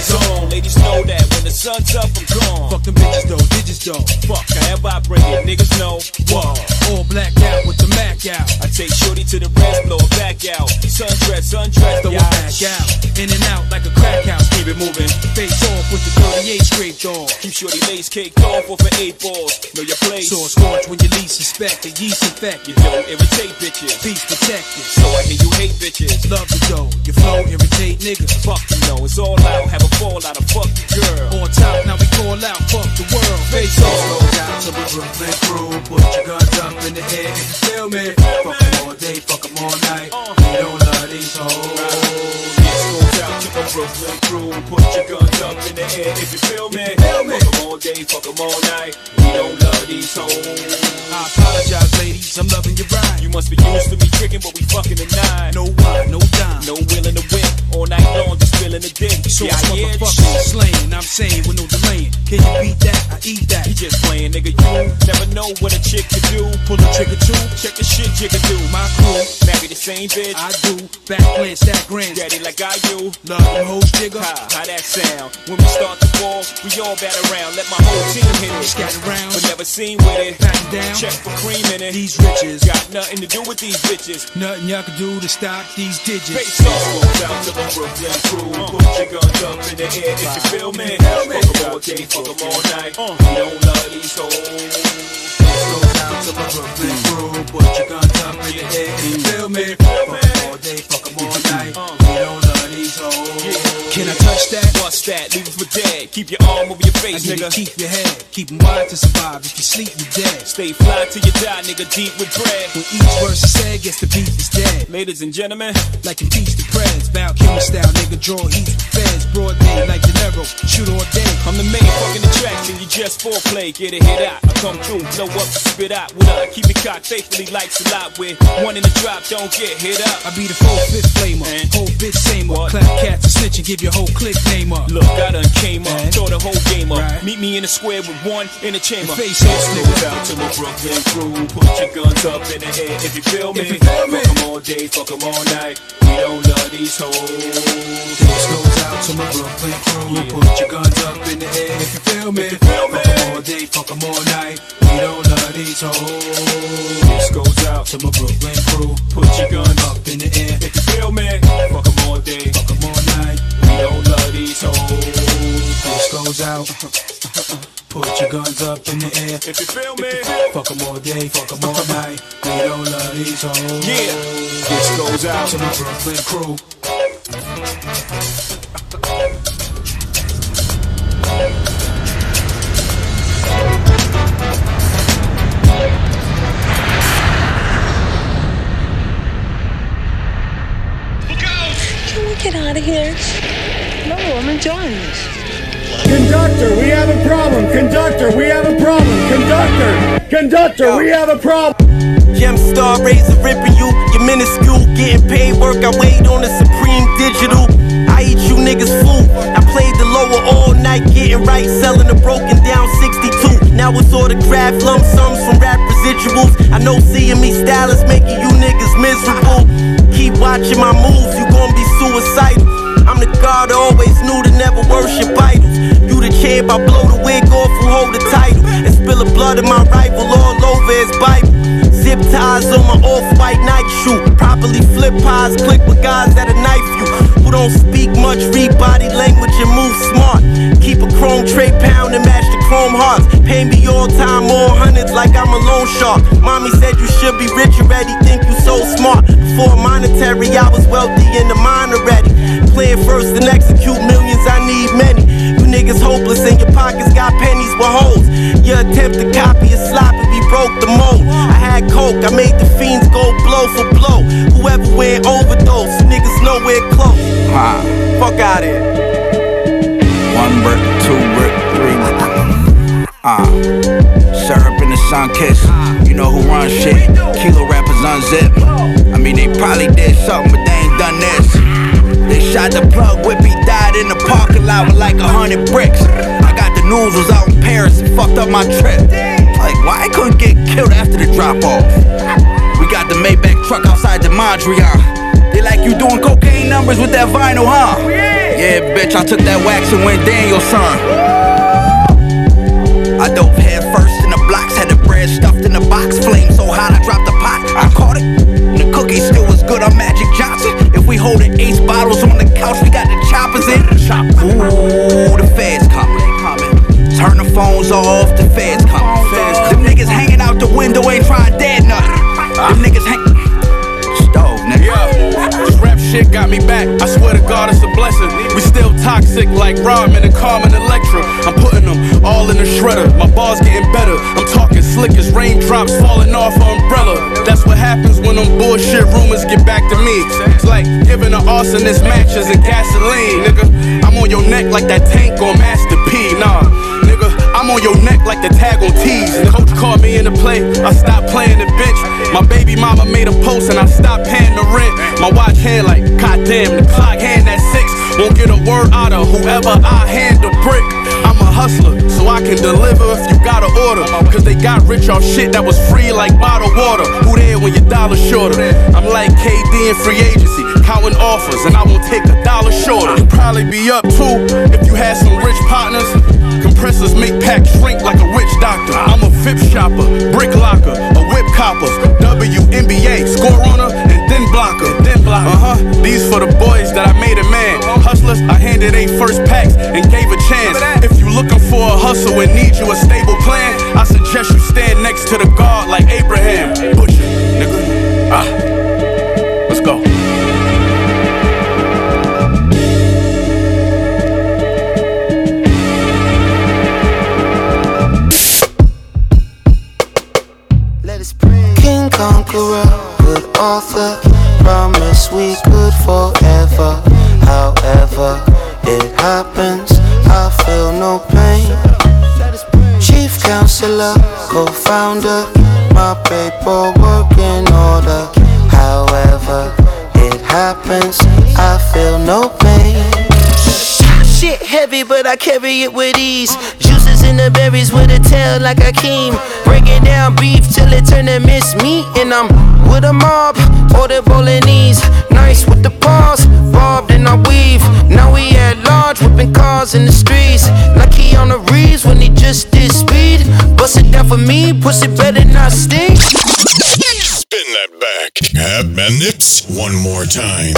[SPEAKER 37] It's on, ladies know that when the sun's up, I'm gone. Fuck them bitches though, digits though. Fuck, I bring it, niggas know. Whoa, all black out with the Mac out. I take shorty to the rest, blow it back out. Sundress, undress,
[SPEAKER 38] Throw it back out, in and out like a crack house. Keep it moving. Face off with the 38 scraped off.
[SPEAKER 37] Keep shorty lace caked off off of eight balls. Know your place.
[SPEAKER 38] Saw scorch when you least suspect the yeast infected.
[SPEAKER 37] You don't irritate bitches.
[SPEAKER 38] Peace protected.
[SPEAKER 37] So I hear you hate bitches.
[SPEAKER 38] Love the dough. Your flow irritate niggas.
[SPEAKER 37] Fuck you know, it's all out. Have a fall out of fuck the girl.
[SPEAKER 38] On top, now we call out. Fuck the world. Face off. Out to the Brooklyn crew. Put your guns up in the air. You feel me. Fuck them all day. Fuck them all night. Uh. We don't love these hoes.
[SPEAKER 37] This goes out to the Brooklyn crew. Put your guns up in the air if you feel me. Fuck them all day, fuck all night. We don't love these hoes.
[SPEAKER 38] I apologize, ladies. I'm loving your ride.
[SPEAKER 37] You must be used to me tricking, but we fucking tonight.
[SPEAKER 38] No wine, no dime.
[SPEAKER 37] No willing to win. All night long, just feeling the dick.
[SPEAKER 38] So
[SPEAKER 37] yeah, I
[SPEAKER 38] motherfucking slaying. I'm saying with no delaying. Can you beat that? I eat that.
[SPEAKER 37] You just playing, nigga. You never know what a chick can do.
[SPEAKER 38] Pull a trigger too.
[SPEAKER 37] Check the shit you can do.
[SPEAKER 38] My crew,
[SPEAKER 37] Marry the same bitch.
[SPEAKER 38] I do. Back plan, stack grand.
[SPEAKER 37] Daddy like I do.
[SPEAKER 38] Love them hoes, jigger.
[SPEAKER 37] How, how that sound? When we start to fall, we all bat around. Let my whole team hit it.
[SPEAKER 38] Scatter round.
[SPEAKER 37] But never seen with it.
[SPEAKER 38] Patting down.
[SPEAKER 37] Check for cream in it.
[SPEAKER 38] These riches.
[SPEAKER 37] Got nothing to do with these bitches.
[SPEAKER 38] Nothing y'all can do to stop these digits.
[SPEAKER 37] Face off, goes out to the Brooklyn crew. Put your guns up in the air if you feel me. Fuck them all day, fuck them all night. Uh. We don't love these hoes.
[SPEAKER 38] Goes out to the Brooklyn crew. Put your guns up in the air if you feel me.
[SPEAKER 37] Leave it for dead. Keep your arm over your
[SPEAKER 38] I
[SPEAKER 37] face, nigga.
[SPEAKER 38] keep your head. Keep 'em wide to survive. If you sleep, you dead.
[SPEAKER 37] Stay fly till you die, nigga, deep with bread.
[SPEAKER 38] When each verse is said, guess the beat is dead.
[SPEAKER 37] Ladies and gentlemen,
[SPEAKER 38] Like impeach the prez. Val Kilmer style, nigga, draw heat feds. Broad day, like De Niro. Shoot all day.
[SPEAKER 37] I'm the main fucking attraction. You just foreplay, get a hit out. I come through, blow up, spit out. What up? Keep it cocked faithfully like Salat with one in the drop. Don't get hit up.
[SPEAKER 38] I be the full fifth flamer. Whole bitch samer. Clap cats and snitch and give your whole clique name up.
[SPEAKER 37] Look, I done came up, throw the whole game up.
[SPEAKER 38] Right.
[SPEAKER 37] Meet me in the square with one in the chamber.
[SPEAKER 38] Face off,
[SPEAKER 37] Goes
[SPEAKER 38] nigga.
[SPEAKER 37] out to my Brooklyn crew. Put your guns up in the air if you feel me.
[SPEAKER 38] If you feel me.
[SPEAKER 37] Fuck all day, fuck 'em all night. We don't love these hoes.
[SPEAKER 38] This goes out to my Brooklyn crew. Put your guns up in the air if you feel me. Fuck 'em all day, fuck all night. We don't love these hoes.
[SPEAKER 37] This goes out
[SPEAKER 38] To my Brooklyn crew.
[SPEAKER 37] Put your guns
[SPEAKER 38] Up in the air.
[SPEAKER 37] if you feel me. Fuck all day.
[SPEAKER 38] Fuck 'em all night.
[SPEAKER 37] We don't love these hoes.
[SPEAKER 38] This goes out. Put your guns up in the air.
[SPEAKER 37] If you feel me.
[SPEAKER 38] Fuck 'em all day, fuck 'em all night. We don't love these hoes.
[SPEAKER 37] Yeah. This goes out
[SPEAKER 38] To my Brooklyn crew.
[SPEAKER 39] Can we get out of here? No, I'm enjoying this.
[SPEAKER 40] Conductor, we have a problem. Conductor, we have a problem. Conductor, conductor, we have a problem.
[SPEAKER 13] Gemstar razor ripping you, you're minuscule. Getting paid work, I wait on the Supreme Digital. I eat you niggas food. I played the lower all night, getting right, selling the broken down 62. Now it's autographed lump sums from rap residuals. I know seeing me stylist making you niggas miserable. Keep watching my moves, you gon' be suicidal. I'm the god I always knew to never worship idols. You the champ, I blow the wig off who hold the title. And spill the blood of my rival all over his Bible. Zip ties on my off-white night shoe. Properly flip pies, click with guys that'll knife you. Who don't speak much, read body language and move smart. Keep a chrome tray pound and match the chrome hearts. Pay me all time, more hundreds like I'm a loan shark. Mommy said you should be rich already, think you so smart. Before monetary, I was wealthy in the mind already. Plan first and execute millions, I need many. You niggas hopeless and your pockets got pennies with holes. Your attempt to copy is sloppy, we broke the mold. I had coke, I made the fiends go blow for blow. Whoever went overdose, niggas nowhere close.
[SPEAKER 7] Huh.
[SPEAKER 13] Fuck out here.
[SPEAKER 7] One brick, two brick, three. Uh, syrup in the sun kiss. You know who runs shit. Kilo rappers unzip. I mean, they probably did something, but they ain't done this. Shot the plug, Whippy died in the parking lot with like a hundred bricks. I got the news, was out in Paris and fucked up my trip. Like, why I couldn't get killed after the drop off? We got the Maybach truck outside the Mondrian. They like you doing cocaine numbers with that vinyl, huh? Yeah, bitch, I took that wax and went Daniel, son. I dove head first bread stuffed in the box. Flame so hot, I dropped the pot. I caught it. The cookie still was good. Magic Johnson. If we ace bottles on the couch, we got the choppers in. Ooh, the feds coming. Turn the phones off, the feds coming. Them niggas hanging out the window ain't trying dead nothing. Them niggas hang.
[SPEAKER 41] Shit got me back. I swear to God, it's a blessing. We still toxic like Rodman and Carmen Electra. I'm putting them all in the shredder. My bars getting better. I'm talking slick as raindrops falling off an umbrella. That's what happens when them bullshit rumors get back to me. It's like giving an arsonist matches and gasoline, nigga. I'm on your neck like that tank on Master P. Nah, nigga, I'm on your neck like the tag on T's. Coach called me in to play. I stopped playing the bench. My baby mama made a post and I stopped paying the rent. My watch hand like, goddamn, the clock hand at six. Won't get a word out of whoever I hand the brick. I'm a hustler, so I can deliver if you got an order. Cause they got rich off shit that was free like bottled water. Who there when your dollar shorter? I'm like KD in free agency, counting offers, and I won't take a dollar shorter. You'd probably be up too if you had some rich partners. Compressors make packs shrink like a witch doctor. I'm a VIP shopper, brick locker, a whip copper, WNBA, score runner, and then blocker. Then blocker. Uh huh. These for the boys that I made a man. Hustlers, I handed a first packs and gave a chance. If you looking for a hustle and need you a stable plan, I suggest you stand next to the guard like Abraham. Butcher, nigga. Ah, let's go.
[SPEAKER 23] Conqueror, good author. Promise we could forever. However, it happens, I feel no pain. Chief counselor, co founder, my paperwork in order. However, it happens, I feel no pain. Shit heavy, but I carry it with ease. Juices in the berries with a tail like a keem. Breaking down beef till it turn to miss And I'm with a mob, order bolognese. Nice with the paws, bobbed and I weave. Now we at large, whipping cars in the streets. Like he on the Reeves when he just did speed. Bust it down for me, pussy better not stink.
[SPEAKER 42] Spin that back. Have minutes. One more time.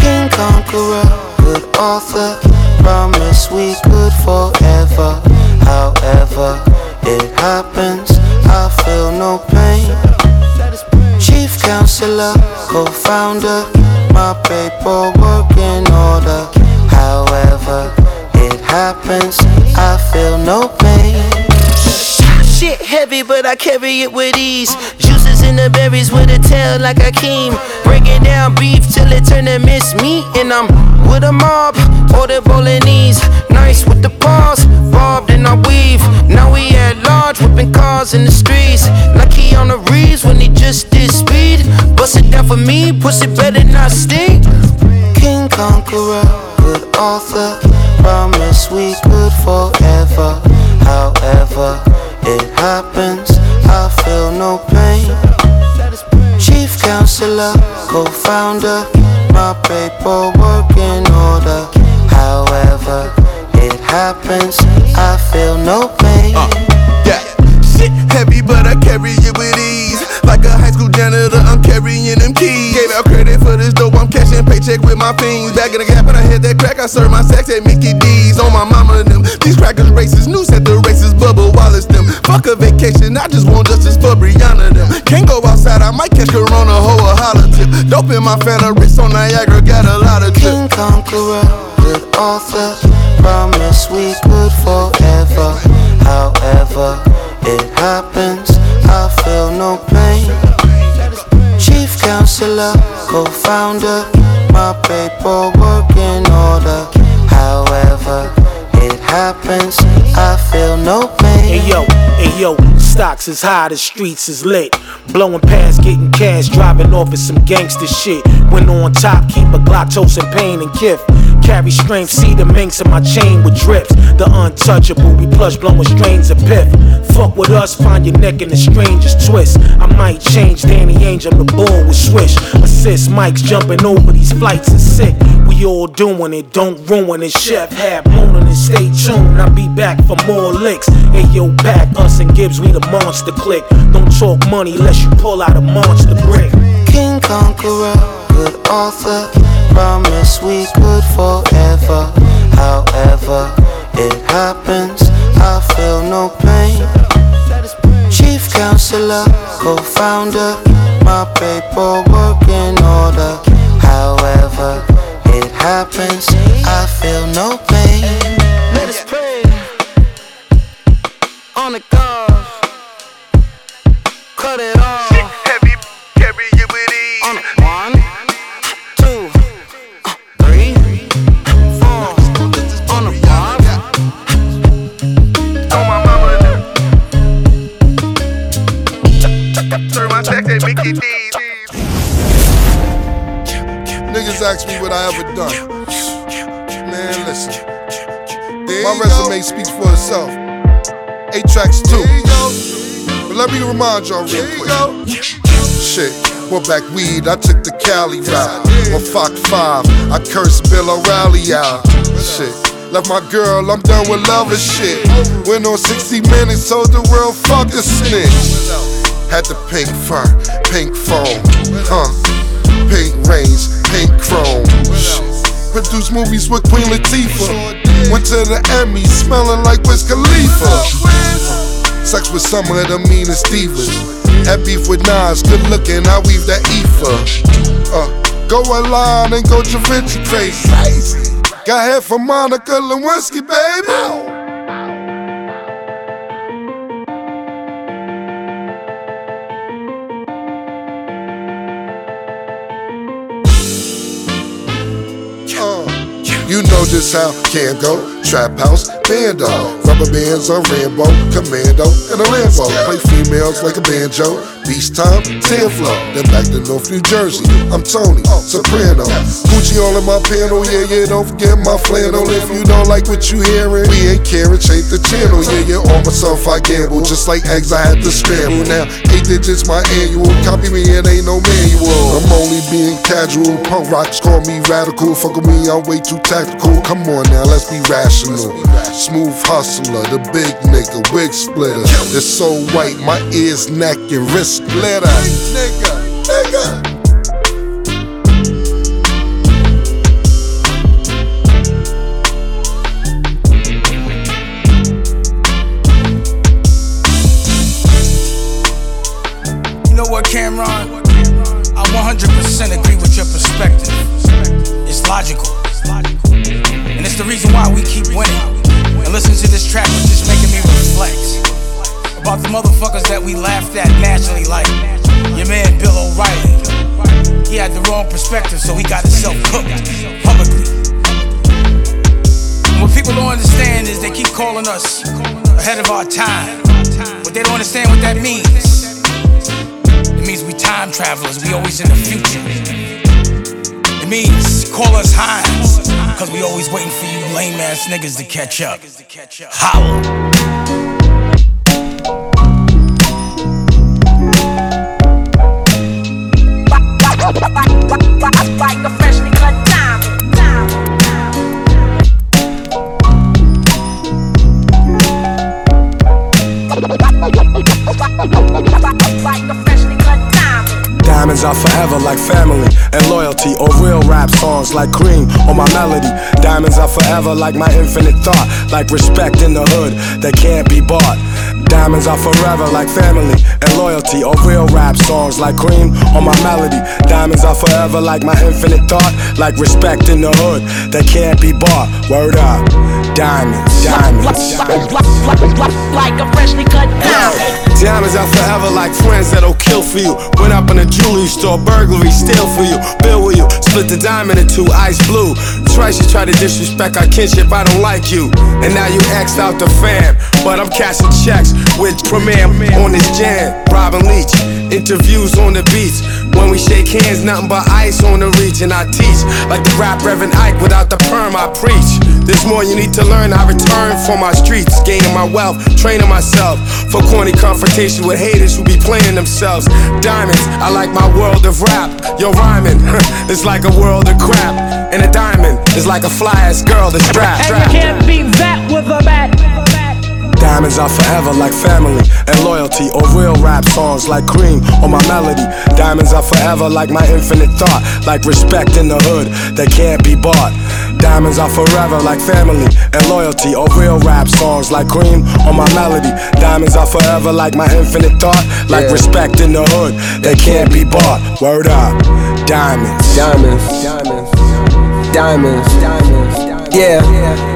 [SPEAKER 23] King Conqueror, good author. Promise we could forever. However, it happens, I feel no pain. Chief counselor, co founder, my paperwork in order. However, it happens, I feel no pain. Shit heavy, but I carry it with ease. In the berries with a tail like a keem. Breaking down beef till it turn to miss meat. And I'm with a mob, all order bolognese. Nice with the paws, bobbed and I weave. Now we at large, whipping cars in the streets. Like he on the Reeves when he just did speed. Bust it down for me, pussy better not stink. King Conqueror, good author. Promise we could forever. However, it happens, I feel no pain. Counselor, co founder, my paperwork in order. However, it happens, I feel no pain.
[SPEAKER 18] Uh, yeah, shit heavy, but I carry it with ease. Like a high school janitor, I'm carrying them keys. Gave out credit this dope, I'm cashing paycheck with my fiends. Back in the gap, when I hit that crack, I serve my sex at Mickey D's. On my mama and them. These crackers racist, news at the races, Bubba Wallace them. Fuck a vacation, I just want justice for Breonna them. Can't go outside, I might catch Corona, hoe a holler tip. Dope in my fella, wrist on Niagara, got a lot of
[SPEAKER 23] King Conqueror, good author. Promise we could forever. However, it happens, I feel no pain. Chief counselor, co founder, my paperwork in order. However, it happens, I feel no pain.
[SPEAKER 43] Hey yo, hey yo, stocks is high, the streets is lit. Blowing past, getting cash, driving off of some gangster shit. When on top, keep a Glock toast and pain and kiff. Carry strength, see the minx in my chain with drips. The untouchable, we plush blowing strains of piff. Fuck with us, find your neck in the strangest twist. I might change Danny Angel, the bull with swish. Assist Mike's jumping over these flights is sick. We
[SPEAKER 44] all doing it, don't ruin it. Chef have mooning it, stay tuned. I'll be back for more licks. Hey yo, back us and Gibbs, we the monster click. Don't talk money unless you pull out a monster brick.
[SPEAKER 45] King Conqueror, good author. Promise we could forever. However, it happens, I feel no pain. Chief counselor, co founder, my paperwork in order. However, it happens, I feel no pain.
[SPEAKER 18] Let us pray on the God. Cut it off. Heavy, carry it with ease. On the one, two, three, four. On the five. On my mama. Turn my check at Mickey D's.
[SPEAKER 17] Niggas ask me what I ever done. Man, listen. My resume speaks for itself. Eight tracks too. But let me remind y'all real quick. Shit, brought back weed, I took the Cali ride. On Fox 5, I cursed Bill O'Reilly out. Shit. Left my girl, I'm done with love and shit. Went on 60 minutes, told the world, fuck a snitch. Had the pink fur, pink foam, huh? Pink range, pink chrome. Produced movies with Queen Latifah. Went to the Emmys, smelling like Wiz Khalifa. Sex with some of the meanest divas. Had beef with Nas, good looking, I weave that ether. Uh, go online and go Da Vinci crazy. Got head from Monica Lewinsky, baby. Uh, You know just how can go. Trap house, bando. Rubber bands on Rambo, Commando, and a Lambo. Play females like a banjo. Beast time, sand flow. Then back to North New Jersey. I'm Tony, Soprano. Gucci all in my panel, yeah, yeah. Don't forget my flannel. If you don't like what you hearing, we ain't caring. Change the channel, yeah, yeah. On myself, I gamble. Just like eggs, I had to scramble. Now, eight digits, my annual. Copy me, it ain't no manual. I'm only being casual. Punk rocks call me radical. Fuck with me, I'm way too tactical. Come on now, let's be rational. Smooth hustler, the big nigga, wig splitter. It's so white, my ears, neck, and wrist glitter. Nigga, nigga.
[SPEAKER 37] Was just making me reflect about the motherfuckers that we laughed at nationally, like your man Bill O'Reilly. He had the wrong perspective, so he got himself cooked publicly. And what people don't understand is they keep calling us ahead of our time. But they don't understand what that means. It means we time travelers, we always in the future. Means call us Hines, cause we always waiting for you lame ass niggas to catch up. Holla.
[SPEAKER 6] Are forever like family and loyalty, or real rap songs like cream or my melody. Diamonds are forever like my infinite thought, like respect in the hood that can't be bought. Diamonds are forever like family and loyalty, or real rap songs like cream or my melody. Diamonds are forever like my infinite thought, like respect in the hood that can't be bought. Word up, diamonds, diamonds.
[SPEAKER 22] Like a freshly cut diamond.
[SPEAKER 6] Diamonds are forever like friends that'll kill for you. Went up in a jewelry store, burglary, steal for you. Bill with you, split the diamond in two, ice blue. Twice you try to disrespect our kinship, I don't like you. And now you axed out the fam, but I'm cashing checks with premiere on this jam. Robin Leach, interviews on the beach. When we shake hands, nothing but ice on the region. I teach like the rap Reverend Ike without the perm, I preach. There's more you need to learn. I return for my streets, gaining my wealth, training myself for corny confrontation with haters who be playing themselves. Diamonds, I like my world of rap. Yo, rhyming, it's like a world of crap. And a diamond is like a fly ass girl that's strapped.
[SPEAKER 46] And you can't beat that with a bat.
[SPEAKER 6] Diamonds are forever like family and loyalty, or real rap songs like cream or my melody. Diamonds are forever like my infinite thought, like respect in the hood that can't be bought. Diamonds are forever like family and loyalty, or real rap songs like cream or my melody. Diamonds are forever like my infinite thought, like respect in the hood that can't be bought. Word up, diamonds,
[SPEAKER 47] diamonds, diamonds, diamonds, yeah.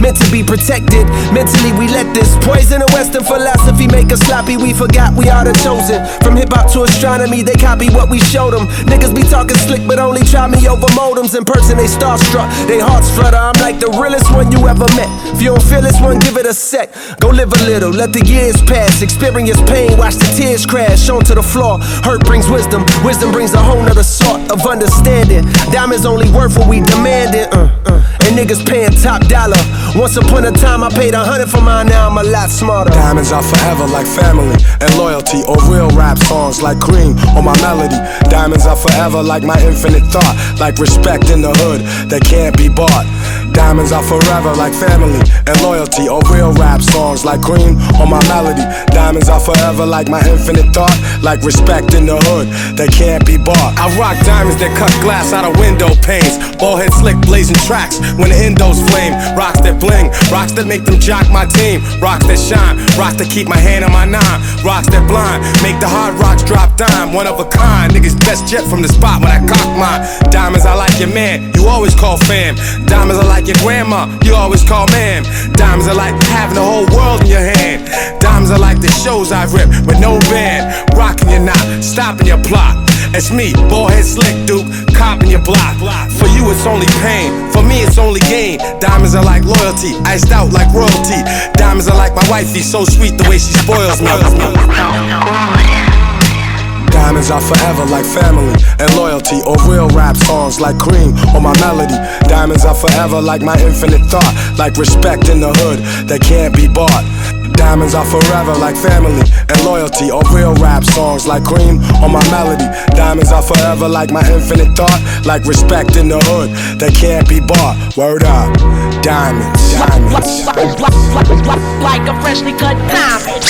[SPEAKER 47] meant to be protected. Mentally, we let this poison of Western philosophy make us sloppy. We forgot we are the chosen. From hip hop to astronomy, they copy what we showed them. Niggas be talking slick, but only try me over modems. In person, they starstruck, they hearts flutter. I'm like the realest one you ever met. If you don't feel this one, give it a sec. Go live a little, let the years pass. Experience pain, watch the tears crash onto the floor. Hurt brings wisdom, wisdom brings a whole nother sort of understanding. Diamonds only worth what we demanded. Uh, uh. And niggas paying top dollar. Once upon a time, I paid a hundred for mine, now I'm a lot smarter.
[SPEAKER 6] Diamonds are forever like family and loyalty, or real rap songs like cream or my melody. Diamonds are forever like my infinite thought, like respect in the hood that can't be bought. Diamonds are forever like family and loyalty, or real rap songs like cream or my melody. Diamonds are forever like my infinite thought, like respect in the hood that can't be bought. I rock diamonds that cut glass out of window panes, ball head slick blazing tracks when the endos flame. Rocks that bling, rocks that make them jock my team, rocks that shine, rocks that keep my hand on my nine, rocks that blind, make the hard rocks drop dime. One of a kind, niggas best jet from the spot when I cock mine. Diamonds, I like your man, you always call fam. Diamonds, I like your grandma, you always call ma'am. Diamonds, I like having the whole world in your hand. Diamonds, I like the shows I rip with no band, rocking your knot, stopping your plot. It's me, ballhead slick dude, copping your block. For you, it's only pain. For me, it's only gain. Diamonds are like loyalty, iced out like royalty. Diamonds are like my wifey, so sweet the way she spoils me. Diamonds are forever like family and loyalty, or real rap songs like cream or my melody. Diamonds are forever like my infinite thought, like respect in the hood that can't be bought. Diamonds are forever like family and loyalty, or real rap songs like cream or my melody. Diamonds are forever like my infinite thought, like respect in the hood that can't be bought. Word up, diamonds, diamonds.
[SPEAKER 46] Like a freshly cut diamond.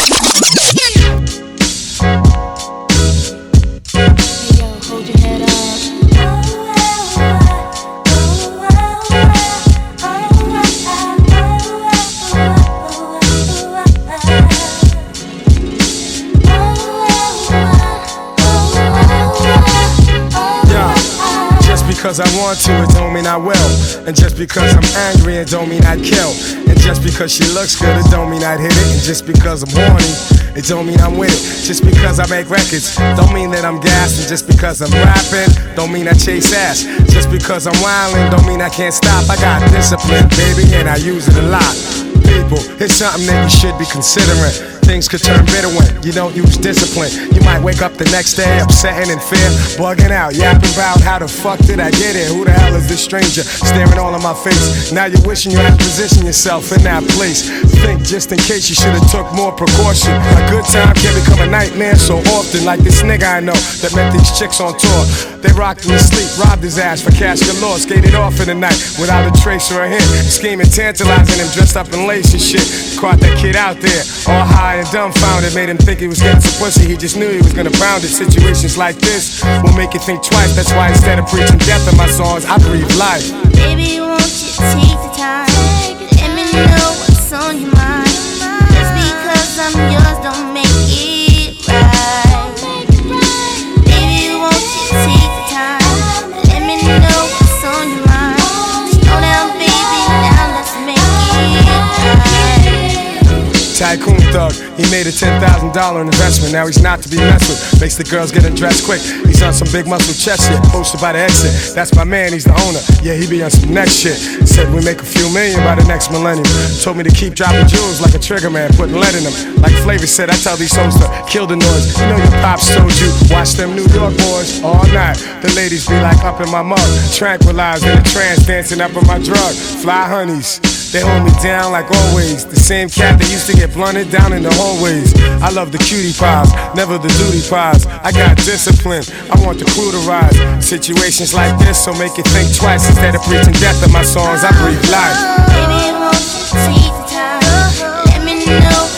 [SPEAKER 6] Because I want to, it don't mean I will. And just because I'm angry, it don't mean I'd kill. And just because she looks good, it don't mean I'd hit it. And just because I'm horny, it don't mean I'm with it. Just because I make records, don't mean that I'm gassing. Just because I'm rapping, don't mean I chase ass. Just because I'm wildin', don't mean I can't stop. I got discipline, baby, and I use it a lot. People, it's something that you should be considering. Things could turn bitter when you don't use discipline. You might wake up the next day upset and in fear, bugging out, yapping about how the fuck did I get here? Who the hell is this stranger staring all in my face? Now you're wishing you had positioned yourself in that place. Think just in case you should have took more precaution. A good time can become a nightmare so often, like this nigga I know that met these chicks on tour. They rocked him to sleep, robbed his ass for cash galore, skated off in the night without a trace or a hint. Scheming, tantalizing him, dressed up in lace and shit. Caught that kid out there, all high and dumbfounded. Made him think he was getting some pussy, he just knew he was gonna bound it. Situations like this will make you think twice. That's why instead of preaching death in my songs, I breathe life.
[SPEAKER 48] Baby, won't you take the time? Let me know what's on your mind. Just because I'm
[SPEAKER 49] yours, don't make it right. Baby, won't you take the time? Let me know what's on your mind. Slow down, baby, now let's make it right.
[SPEAKER 6] Tycoon Thug. He made a $10,000 investment, now he's not to be messed with. Makes the girls get undressed quick. He's on some big muscle chest shit, posted by the exit. That's my man, he's the owner. Yeah, he be on some next shit. Said we make a few million by the next millennium. Told me to keep dropping jewels like a trigger man, putting lead in them. Like Flavor said, I tell these hoes to kill the noise. You know your pops told you, watch them New York boys all night. The ladies be like up in my mug, tranquilized in a trance, dancing up in my drug. Fly honeys. They hold me down like always. The same cat that used to get blunted down in the hallways. I love the cutie pies, never the duty pies. I got discipline, I want the crew to rise. Situations like this, so make you think twice. Instead of preaching death in my songs, I breathe life.
[SPEAKER 49] Baby, won't you take the time? Let me know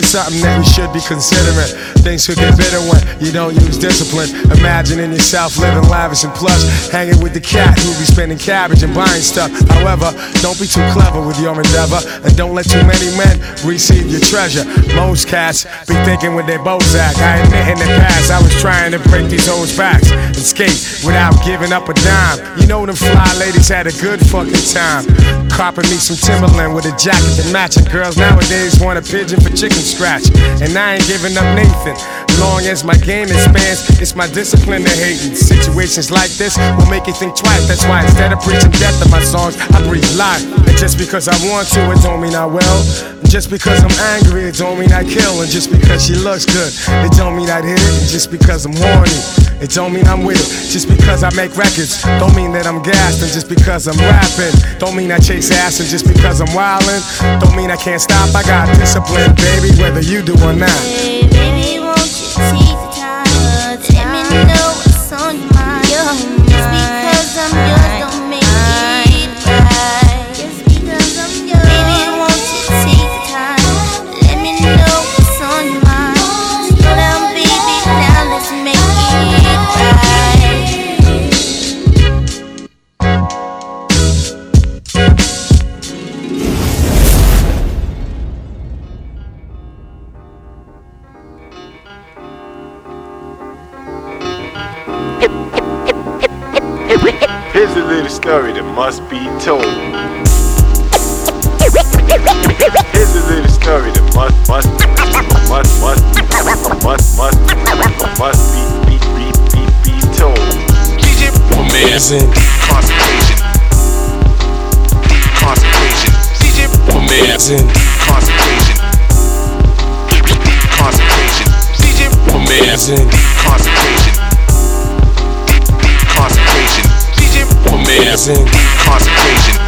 [SPEAKER 6] is something that we should be considering. Things could get bitter when you don't use discipline. Imagining yourself living lavish and plush, hanging with the cat who be spending cabbage and buying stuff. However, don't be too clever with your endeavor, and don't let too many men receive your treasure. Most cats be thinking with their Bozak. I admit in the past I was trying to break these old backs and skate without giving up a dime. You know them fly ladies had a good fucking time. Copping me some Timberland with a jacket that matching. Girls nowadays want a pigeon for chicken scratch, and I ain't giving up Nathan. Long as my game expands, it's my discipline to hating. Situations like this will make you think twice. That's why instead of preaching death in my songs, I breathe life. And just because I want to, it don't mean I will. Just because I'm angry, it don't mean I kill. And just because she looks good, it don't mean I'd hit it. And just because I'm horny, it don't mean I'm with it. Just because I make records, don't mean that I'm. And just because I'm rapping, don't mean I chase ass. And just because I'm wildin', don't mean I can't stop. I got discipline, baby, whether you do or not.
[SPEAKER 49] Baby,
[SPEAKER 48] must be told. Here's a little story that must, must, must, must, must, must, must be, be, be, be, be told.
[SPEAKER 6] In
[SPEAKER 48] Concentration. Concentration. CJ.
[SPEAKER 6] In
[SPEAKER 48] Concentration. Concentration. CJ. Concentration. Concentration.
[SPEAKER 6] Man's in
[SPEAKER 48] Concentration.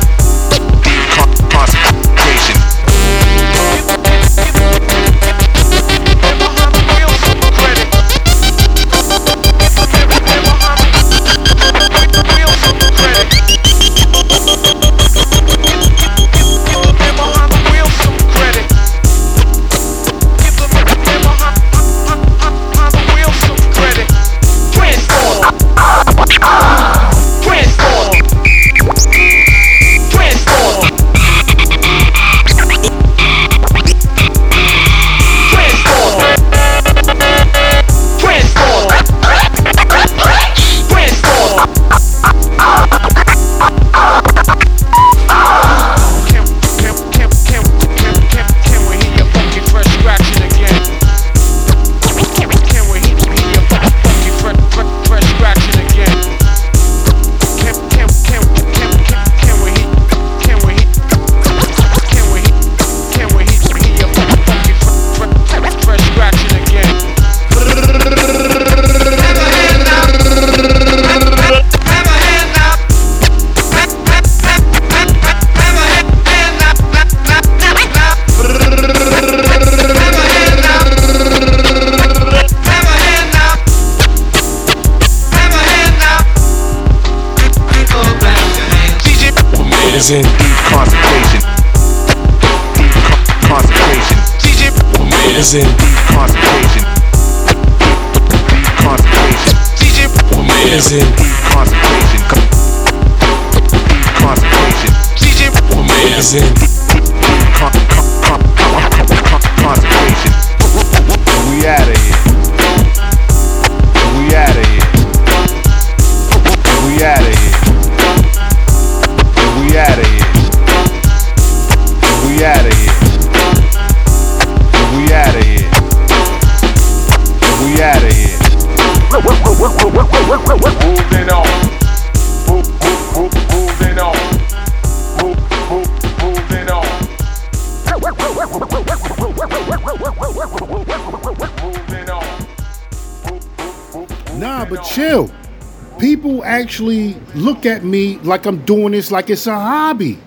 [SPEAKER 50] Look at me like I'm doing this like it's a hobby.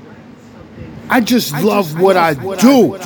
[SPEAKER 50] I just love what I do.